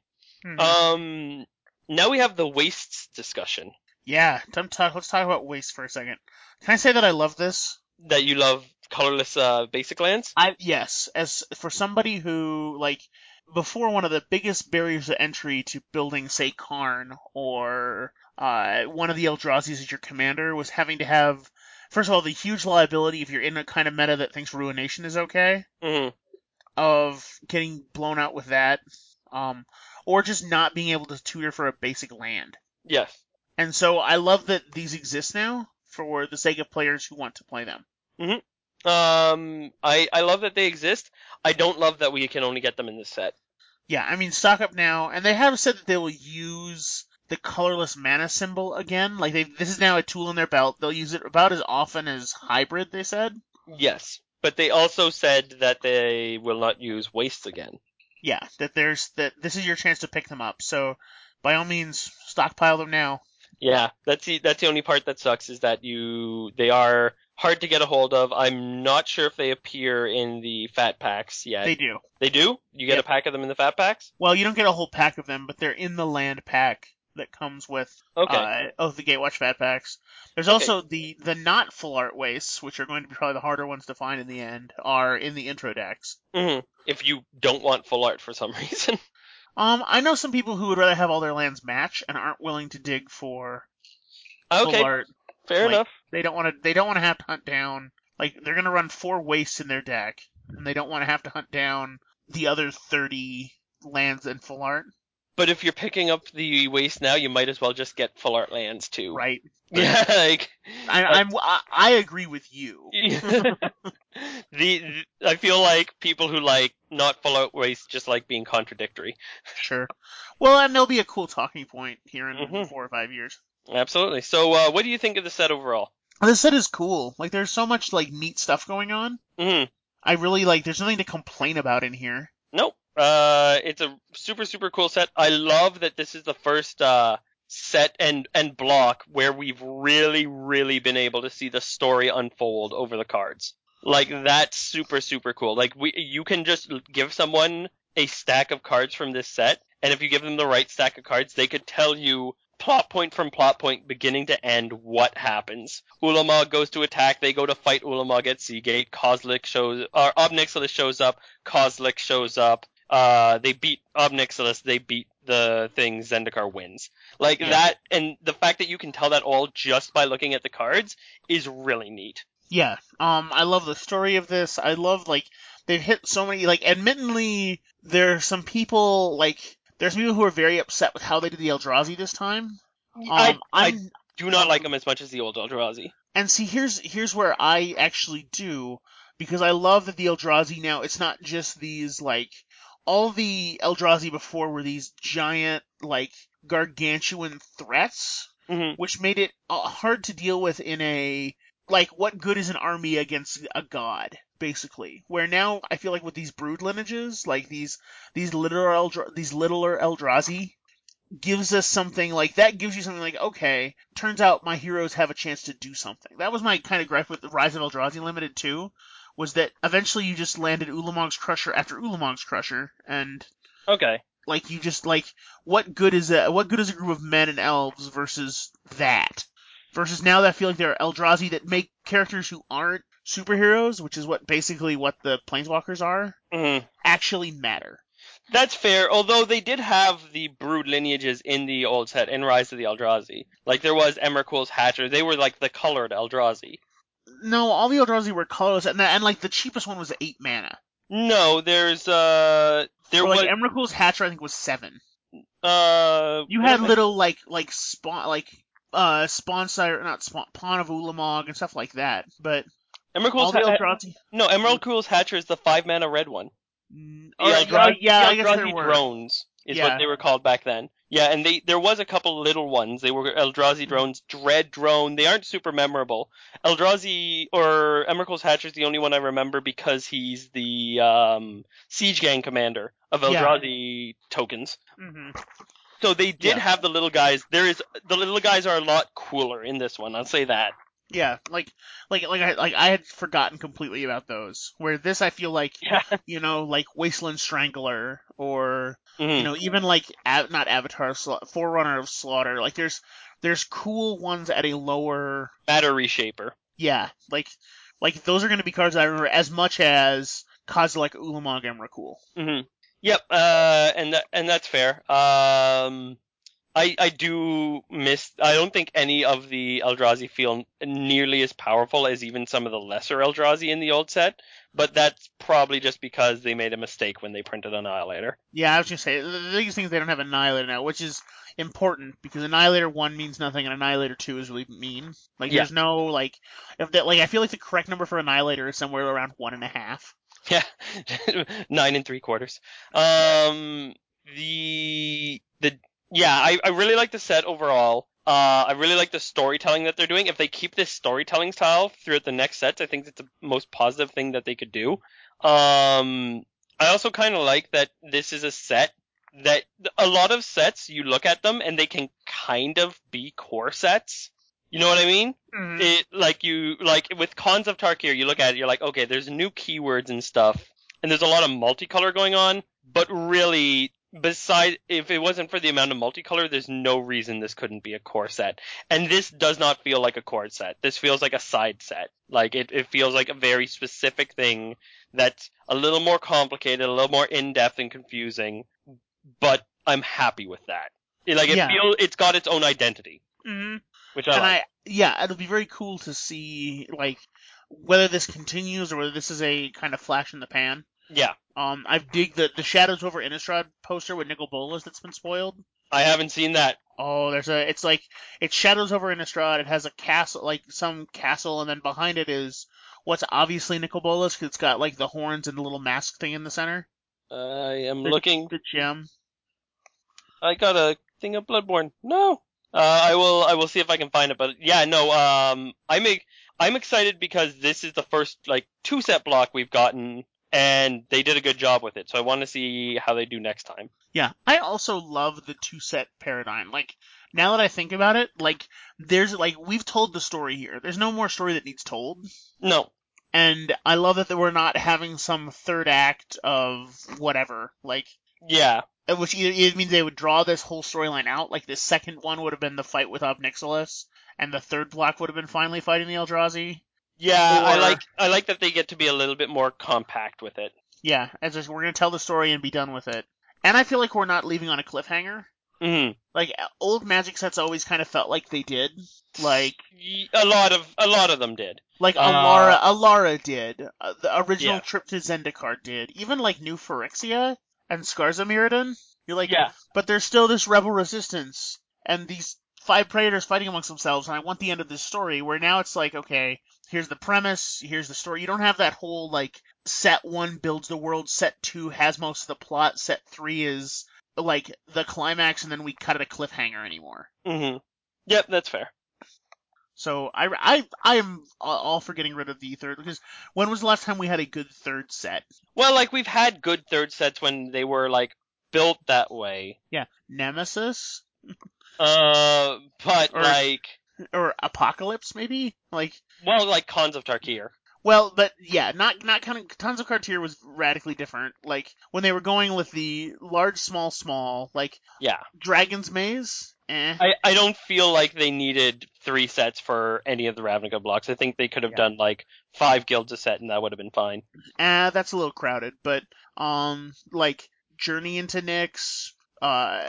Mhm. Um, now we have the wastes discussion. yeah, time to talk. Let's talk about waste for a second. Can I say that I love this? That you love colorless uh, basic lands. I yes, as for somebody who like before one of the biggest barriers to entry to building, say, Karn or uh, one of the Eldrazi's as your commander was having to have first of all the huge liability if you're in a kind of meta that thinks Ruination is okay hmm of getting blown out with that, um, or just not being able to tutor for a basic land. Yes. And so I love that these exist now for the sake of players who want to play them. Um, I I love that they exist. I don't love that we can only get them in this set. Yeah, I mean, stock up now, and they have said that they will use the colorless mana symbol again. Like they, this is now a tool in their belt. They'll use it about as often as hybrid. They said. Yes, but they also said that they will not use wastes again. Yeah, that there's that this is your chance to pick them up. So, by all means, stockpile them now. Yeah, that's the that's the only part that sucks is that you they are hard to get a hold of. I'm not sure if they appear in the fat packs yet. They do. They do? You get Yep. a pack of them in the fat packs? Well, you don't get a whole pack of them, but they're in the land pack that comes with Okay. uh, oh the Gatewatch Fat Packs. There's Okay. also the the not full art wastes, which are going to be probably the harder ones to find in the end, are in the intro decks. hmm If you don't want full art for some reason. Um, I know some people who would rather have all their lands match and aren't willing to dig for okay, full art. Fair like- enough. They don't want to. They don't want to have to hunt down. Like they're gonna run four wastes in their deck, and they don't want to have to hunt down the other thirty lands in full art. But if you're picking up the waste now, you might as well just get full art lands too. Right. Yeah, like I, I'm. I, I agree with you. the I feel like people who like not full out waste just like being contradictory. Sure. Well, and there'll be a cool talking point here in Mhm. four or five years. Absolutely. So, uh, what do you think of the set overall? This set is cool. Like, there's so much like neat stuff going on. hmm I really like. There's nothing to complain about in here. Nope. Uh, it's a super super cool set. I love that this is the first uh set and and block where we've really really been able to see the story unfold over the cards. Like that's super super cool. Like we you can just give someone a stack of cards from this set and if you give them the right stack of cards, they could tell you plot point from plot point beginning to end what happens. Ulamog goes to attack, they go to fight Ulamog at Seagate, Kozilek shows or Ob Nixilis shows up, Kozilek shows up, uh, they beat Ob Nixilis, they beat the thing, Zendikar wins. Like Yeah. that, and the fact that you can tell that all just by looking at the cards is really neat. Yeah. Um, I love the story of this. I love like they've hit so many. Like, admittedly, there are some people like there's people who are very upset with how they did the Eldrazi this time. Um, I, I do not um, like them as much as the old Eldrazi. And see, here's here's where I actually do because I love that the Eldrazi now. It's not just these like all the Eldrazi before were these giant like gargantuan threats, hmm which made it uh, hard to deal with in a like what good is an army against a god basically where now i feel like with these brood lineages like these these littler Eldra- these littler eldrazi gives us something like that gives you something like okay turns out my heroes have a chance to do something that was my kind of gripe with the rise of eldrazi limited too was that eventually you just landed ulamog's crusher after ulamog's crusher and Okay. like you just like what good is a what good is a group of men and elves versus that versus now that I feel like there are Eldrazi that make characters who aren't superheroes, which is what basically what the planeswalkers are, hmm actually matter. That's fair, although they did have the brood lineages in the old set in Rise of the Eldrazi. Like there was Emrakul's Hatcher, they were like the colored Eldrazi. No, all the Eldrazi were colorless, and, and like the cheapest one was eight mana. No, there's uh there Or, like was Emrakul's Hatcher, I think was seven. uh You had little like like spawn like uh Spawnsire not spawn pawn of Ulamog and stuff like that, but all Emrakul's the ha- Eldrazi. No, Mm-hmm. Emrakul's Hatcher is the five mana red one. Mm, The or- Eldrazi, yeah, I guess Eldrazi there were. drones is Yeah. what they were called back then. Yeah, and they there was a couple little ones. They were Mm-hmm. Eldrazi drones, Dread drone. They aren't super memorable. Eldrazi or Emrakul's Hatcher is the only one I remember because he's the um, siege gang commander of Yeah. Eldrazi tokens. hmm So they did Yeah. have the little guys. There is the little guys are a lot cooler in this one. I'll say that. Yeah, like like like I like I had forgotten completely about those. Where this I feel like Yeah. you know like Wasteland Strangler or Mhm. you know even like not Avatar Forerunner of Slaughter. Like there's there's cool ones at a lower battery shaper. yeah like Like those are going to be cards I remember as much as like Ulamog and Rakul. hmm Yep, uh, and that, and that's fair. Um, I I do miss. I don't think any of the Eldrazi feel nearly as powerful as even some of the lesser Eldrazi in the old set. But that's probably just because they made a mistake when they printed Annihilator. Yeah, I was gonna say the the biggest thing is they don't have Annihilator now, which is important because Annihilator one means nothing and Annihilator two is really mean. Like Yeah. there's no like if that like I feel like the correct number for Annihilator is somewhere around one and a half. Yeah, nine and three quarters. Um, the the yeah, I I really like the set overall. Uh, I really like the storytelling that they're doing. If they keep this storytelling style throughout the next sets, I think it's the most positive thing that they could do. Um, I also kind of like that this is a set that a lot of sets you look at them and they can kind of be core sets. You know what I mean? it like you like with Khans of Tarkir, you look at it, you're like, okay, there's new keywords and stuff, and there's a lot of multicolor going on, but really, beside if it wasn't for the amount of multicolor, there's no reason this couldn't be a core set. And this does not feel like a core set. This feels like a side set. Like it, it feels like a very specific thing that's a little more complicated, a little more in depth and confusing, but I'm happy with that. It, like it Yeah. feel it's got its own identity, hmm which I and like. I yeah, it'll be very cool to see like whether this continues or whether this is a kind of flash in the pan. Yeah. Um, I've dig the the Shadows over Innistrad poster with Nicol Bolas that's been spoiled. I haven't seen that. Oh, there's a. It's like it's Shadows over Innistrad. It has a castle, like some castle, and then behind it is what's obviously Nicol Bolas because it's got like the horns and the little mask thing in the center. I am looking. The gem. I got a thing of Bloodborne. No. Uh, I will. I will see if I can find it. But yeah, no. Um, I'm I'm excited because this is the first like two set block we've gotten, and they did a good job with it. So I want to see how they do next time. Yeah, I also love the two set paradigm. Like now that I think about it, like there's like we've told the story here. There's no more story that needs told. No. And I love that we're not having some third act of whatever. Like Yeah. Uh, Which either it means they would draw this whole storyline out. Like the second one would have been the fight with Ob Nixilis, and the third block would have been finally fighting the Eldrazi. Yeah. I like. I like that they get to be a little bit more compact with it. Yeah, as we're gonna tell the story and be done with it. And I feel like we're not leaving on a cliffhanger. hmm Like old Magic sets always kind of felt like they did. Like A lot of a lot of them did. like Uh, Alara Alara did. Uh, the original Yeah. trip to Zendikar did. Even like New Phyrexia and Scars of Mirrodin. You're like, Yeah. but there's still this rebel resistance and these five predators fighting amongst themselves and I want the end of this story where now it's like, okay, here's the premise, here's the story. You don't have that whole like set one builds the world, set two has most of the plot, set three is like the climax and then we cut at a cliffhanger anymore. Mm-hmm. Yep. That's fair. So I, I, I am all for getting rid of the third because when was the last time we had a good third set? Well, like we've had good third sets when they were like built that way. Yeah, Nemesis Uh, but Or- like, or Apocalypse maybe? Like well, like Khans of Tarkir. Well, but yeah, not not kind of Khans of Tarkir was radically different. Like when they were going with the large, small, small, like Yeah. Dragon's Maze. Eh. I, I don't feel like they needed three sets for any of the Ravnica blocks. I think they could have Yeah. done like five guilds a set and that would have been fine. Ah, that's a little crowded. But um, like Journey into Nyx, uh,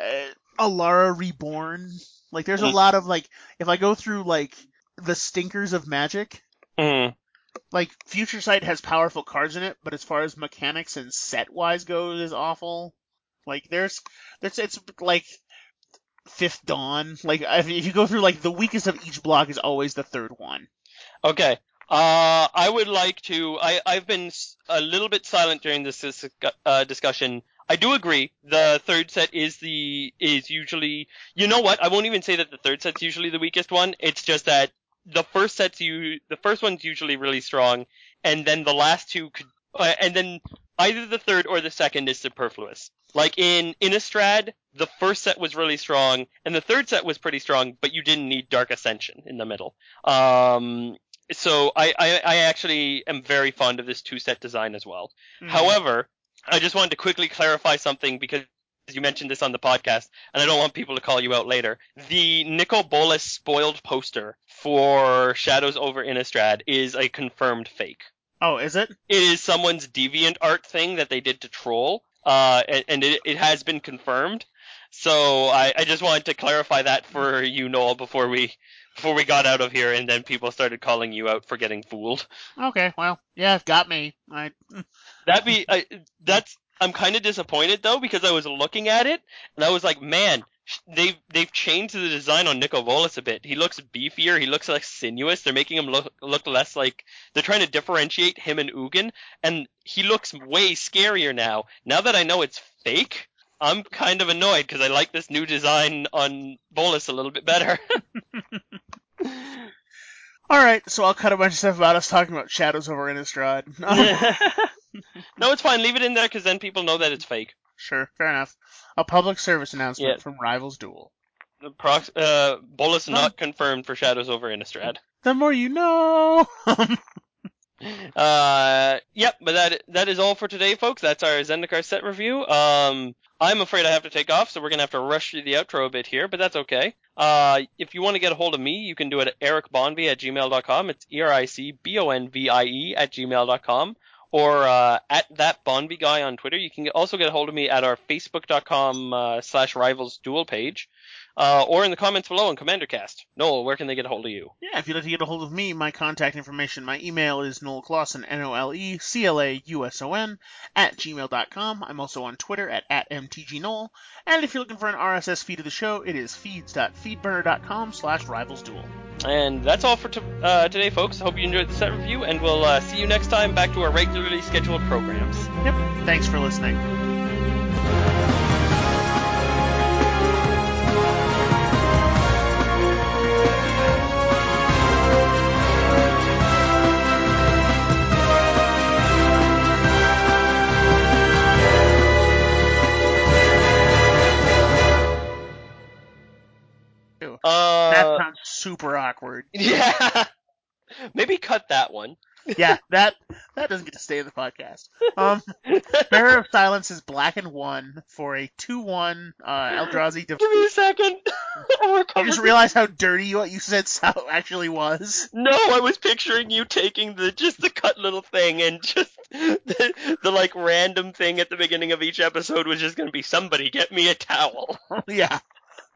Alara Reborn. Like there's a Mm. lot of like if I go through like the stinkers of Magic. Mm. Like Future Sight has powerful cards in it, but as far as mechanics and set wise goes, is awful. Like there's, there's it's like Fifth Dawn. Like if if you go through like the weakest of each block is always the third one. Okay. Uh, I would like to. I I've been a little bit silent during this uh, discussion. I do agree. The third set is the is usually. You know what? I won't even say that the third set's usually the weakest one. It's just that the first set's you. The first one's usually really strong, and then the last two could. Uh, and then either the third or the second is superfluous. Like in Innistrad, the first set was really strong, and the third set was pretty strong, but you didn't need Dark Ascension in the middle. Um, so I, I, I actually am very fond of this two set design as well. Hmm. However, I just wanted to quickly clarify something because you mentioned this on the podcast, and I don't want people to call you out later. The Nicol Bolas spoiled poster for Shadows over Innistrad is a confirmed fake. Oh, is it? It is someone's deviant art thing that they did to troll, uh, and, and it, it has been confirmed. So I, I just wanted to clarify that for you, Noel, before we before we got out of here, and then people started calling you out for getting fooled. Okay, well, yeah, it got me. I That be I, that's I'm kind of disappointed though because I was looking at it and I was like, man, they've they've changed the design on Nicol Bolas a bit. He looks beefier. He looks less sinuous. They're making him look look less like they're trying to differentiate him and Ugin, and he looks way scarier now. Now that I know it's fake. I'm kind of annoyed because I like this new design on Bolas a little bit better. All right, so I'll cut a bunch of stuff about us talking about Shadows over Innistrad. no, it's fine. Leave it in there because then people know that it's fake. sure, fair enough. A public service announcement Yeah. from Rivals Duel. The prox- uh, Bolas not confirmed for Shadows over Innistrad. The more you know. Uh, yep, but that that is all for today, folks. That's our Zendikar set review. Um, I'm afraid I have to take off, so we're gonna have to rush through the outro a bit here, but that's okay. Uh, if you want to get a hold of me, you can do it at ericbonvie at gmail.com. It's E-R-I-C-B-O-N-V-I-E at gmail.com. Or uh, at that Bonvie guy on Twitter. You can also get a hold of me at our facebook.com uh, slash rivals duel page. Uh, or in the comments below on CommanderCast. Noel, where can they get a hold of you? Yeah, if you'd like to get a hold of me, my contact information, my email is Noel Clauson, N-O-L-E-C-L-A-U-S-O-N, at gmail.com. I'm also on Twitter at, at MTGNoel. And if you're looking for an RSS feed of the show, it is feeds.feedburner.com slash rivalsduel. And that's all for t- uh, today, folks. Hope you enjoyed the set review, and we'll uh, see you next time back to our regularly scheduled programs. Yep, thanks for listening. That Uh, sounds super awkward. yeah. Maybe cut that one. Yeah, that that doesn't get to stay in the podcast. Um, Bearer of Silence is black and one for a two-one uh, Eldrazi. Def- Give me a second. I just realized how dirty what you said so actually was. No, I was picturing you taking the just the cut little thing and just the, the like random thing at the beginning of each episode was just going to be somebody get me a towel. yeah.